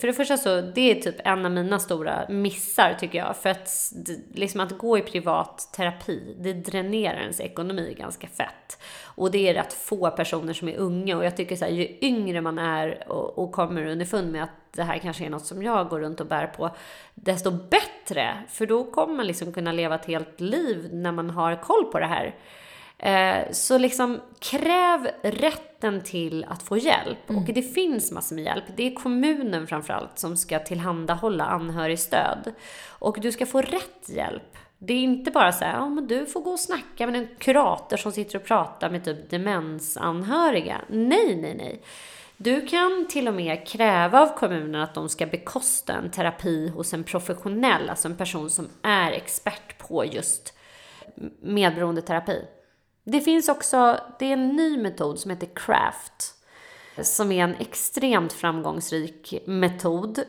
för det första så, det är typ en av mina stora missar tycker jag. För att, liksom att gå i privat terapi, det dränerar ens ekonomi ganska fett. Och det är rätt få personer som är unga. Och jag tycker så här, ju yngre man är och, och kommer underfund med att det här kanske är något som jag går runt och bär på, desto bättre. För då kommer man liksom kunna leva ett helt liv när man har koll på det här. Eh, så liksom kräv rätten till att få hjälp. Mm. Och det finns massor med hjälp. Det är kommunen framförallt som ska tillhandahålla anhörigstöd. Och du ska få rätt hjälp. Det är inte bara så här, ja men du får gå och snacka med en kurator som sitter och pratar med typ demensanhöriga. Nej, nej, nej. Du kan till och med kräva av kommunen att de ska bekosta en terapi hos en professionell, alltså en person som är expert på just medberoendeterapi. Det finns också, det är en ny metod som heter CRAFT, som är en extremt framgångsrik metod.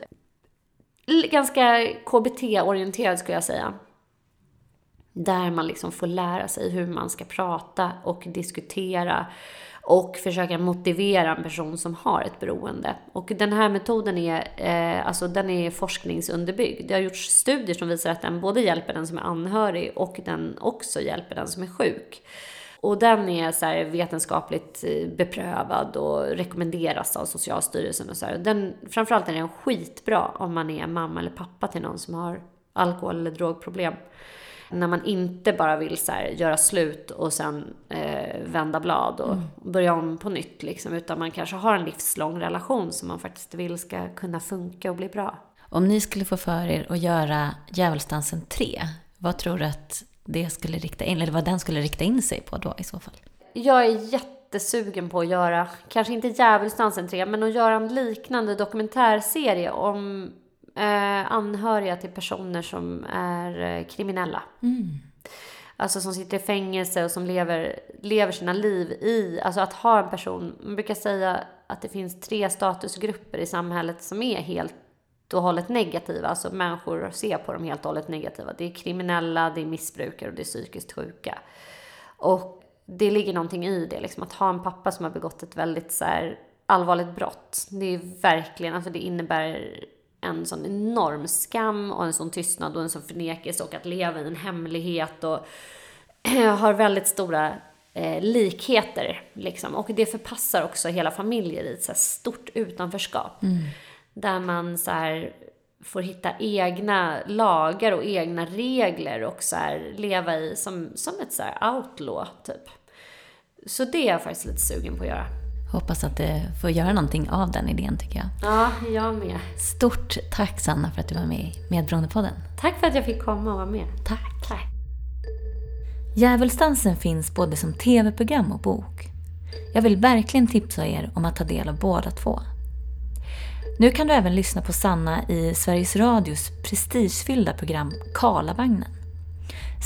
Ganska KBT-orienterad skulle jag säga. Där man liksom får lära sig hur man ska prata och diskutera och försöka motivera en person som har ett beroende. Och den här metoden är, eh, alltså den är forskningsunderbyggd. Det har gjorts studier som visar att den både hjälper den som är anhörig och den också hjälper den som är sjuk. Och den är så vetenskapligt eh, beprövad och rekommenderas av Socialstyrelsen och så här. Den, framförallt är den skitbra om man är mamma eller pappa till någon som har alkohol eller drogproblem. När man inte bara vill så här, göra slut och sen eh, vända blad och mm. börja om på nytt. Liksom, utan man kanske har en livslång relation som man faktiskt vill ska kunna funka och bli bra. Om ni skulle få för er att göra Djävulsdansen 3, vad tror du att det skulle rikta in, eller vad den skulle rikta in sig på då i så fall? Jag är jättesugen på att göra, kanske inte Djävulsdansen 3, men att göra en liknande dokumentärserie om eh, anhöriga till personer som är eh, kriminella. Mm. Alltså som sitter i fängelse och som lever, lever sina liv i, alltså att ha en person, man brukar säga att det finns tre statusgrupper i samhället som är helt och hållet negativa, alltså människor ser på dem helt och hållet negativa. Det är kriminella, det är missbrukare och det är psykiskt sjuka. Och det ligger någonting i det, liksom att ha en pappa som har begått ett väldigt så här, allvarligt brott. Det är verkligen, alltså det innebär en sån enorm skam och en sån tystnad och en sån förnekelse och att leva i en hemlighet och har väldigt stora eh, likheter. Liksom. Och det förpassar också hela familjer i ett så stort utanförskap. Mm. Där man så här, får hitta egna lagar och egna regler och så här, leva i som, som ett så outlaw, typ. Så det är jag faktiskt lite sugen på att göra. Hoppas att det får göra någonting av den idén tycker jag. Ja, jag med. Stort tack Sanna för att du var med i Medberoendepodden. Tack för att jag fick komma och vara med. Tack. Tack. Djävulsdansen finns både som tv-program och bok. Jag vill verkligen tipsa er om att ta del av båda två. Nu kan du även lyssna på Sanna i Sveriges Radios prestigefyllda program Karlavagnen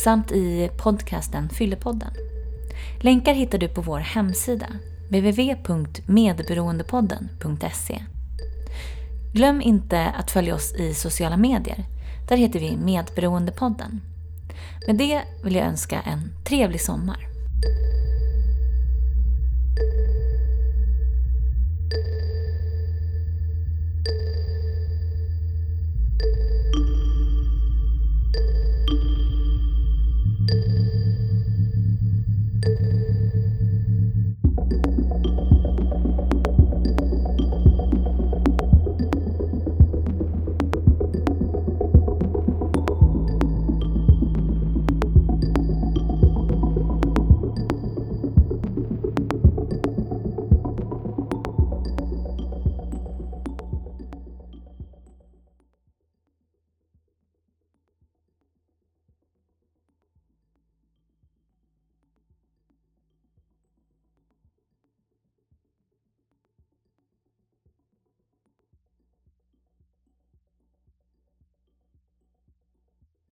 samt i podcasten Fyllepodden. Länkar hittar du på vår hemsida www.medberoendepodden.se Glöm inte att följa oss i sociala medier. Där heter vi Medberoendepodden. Med det vill jag önska en trevlig sommar.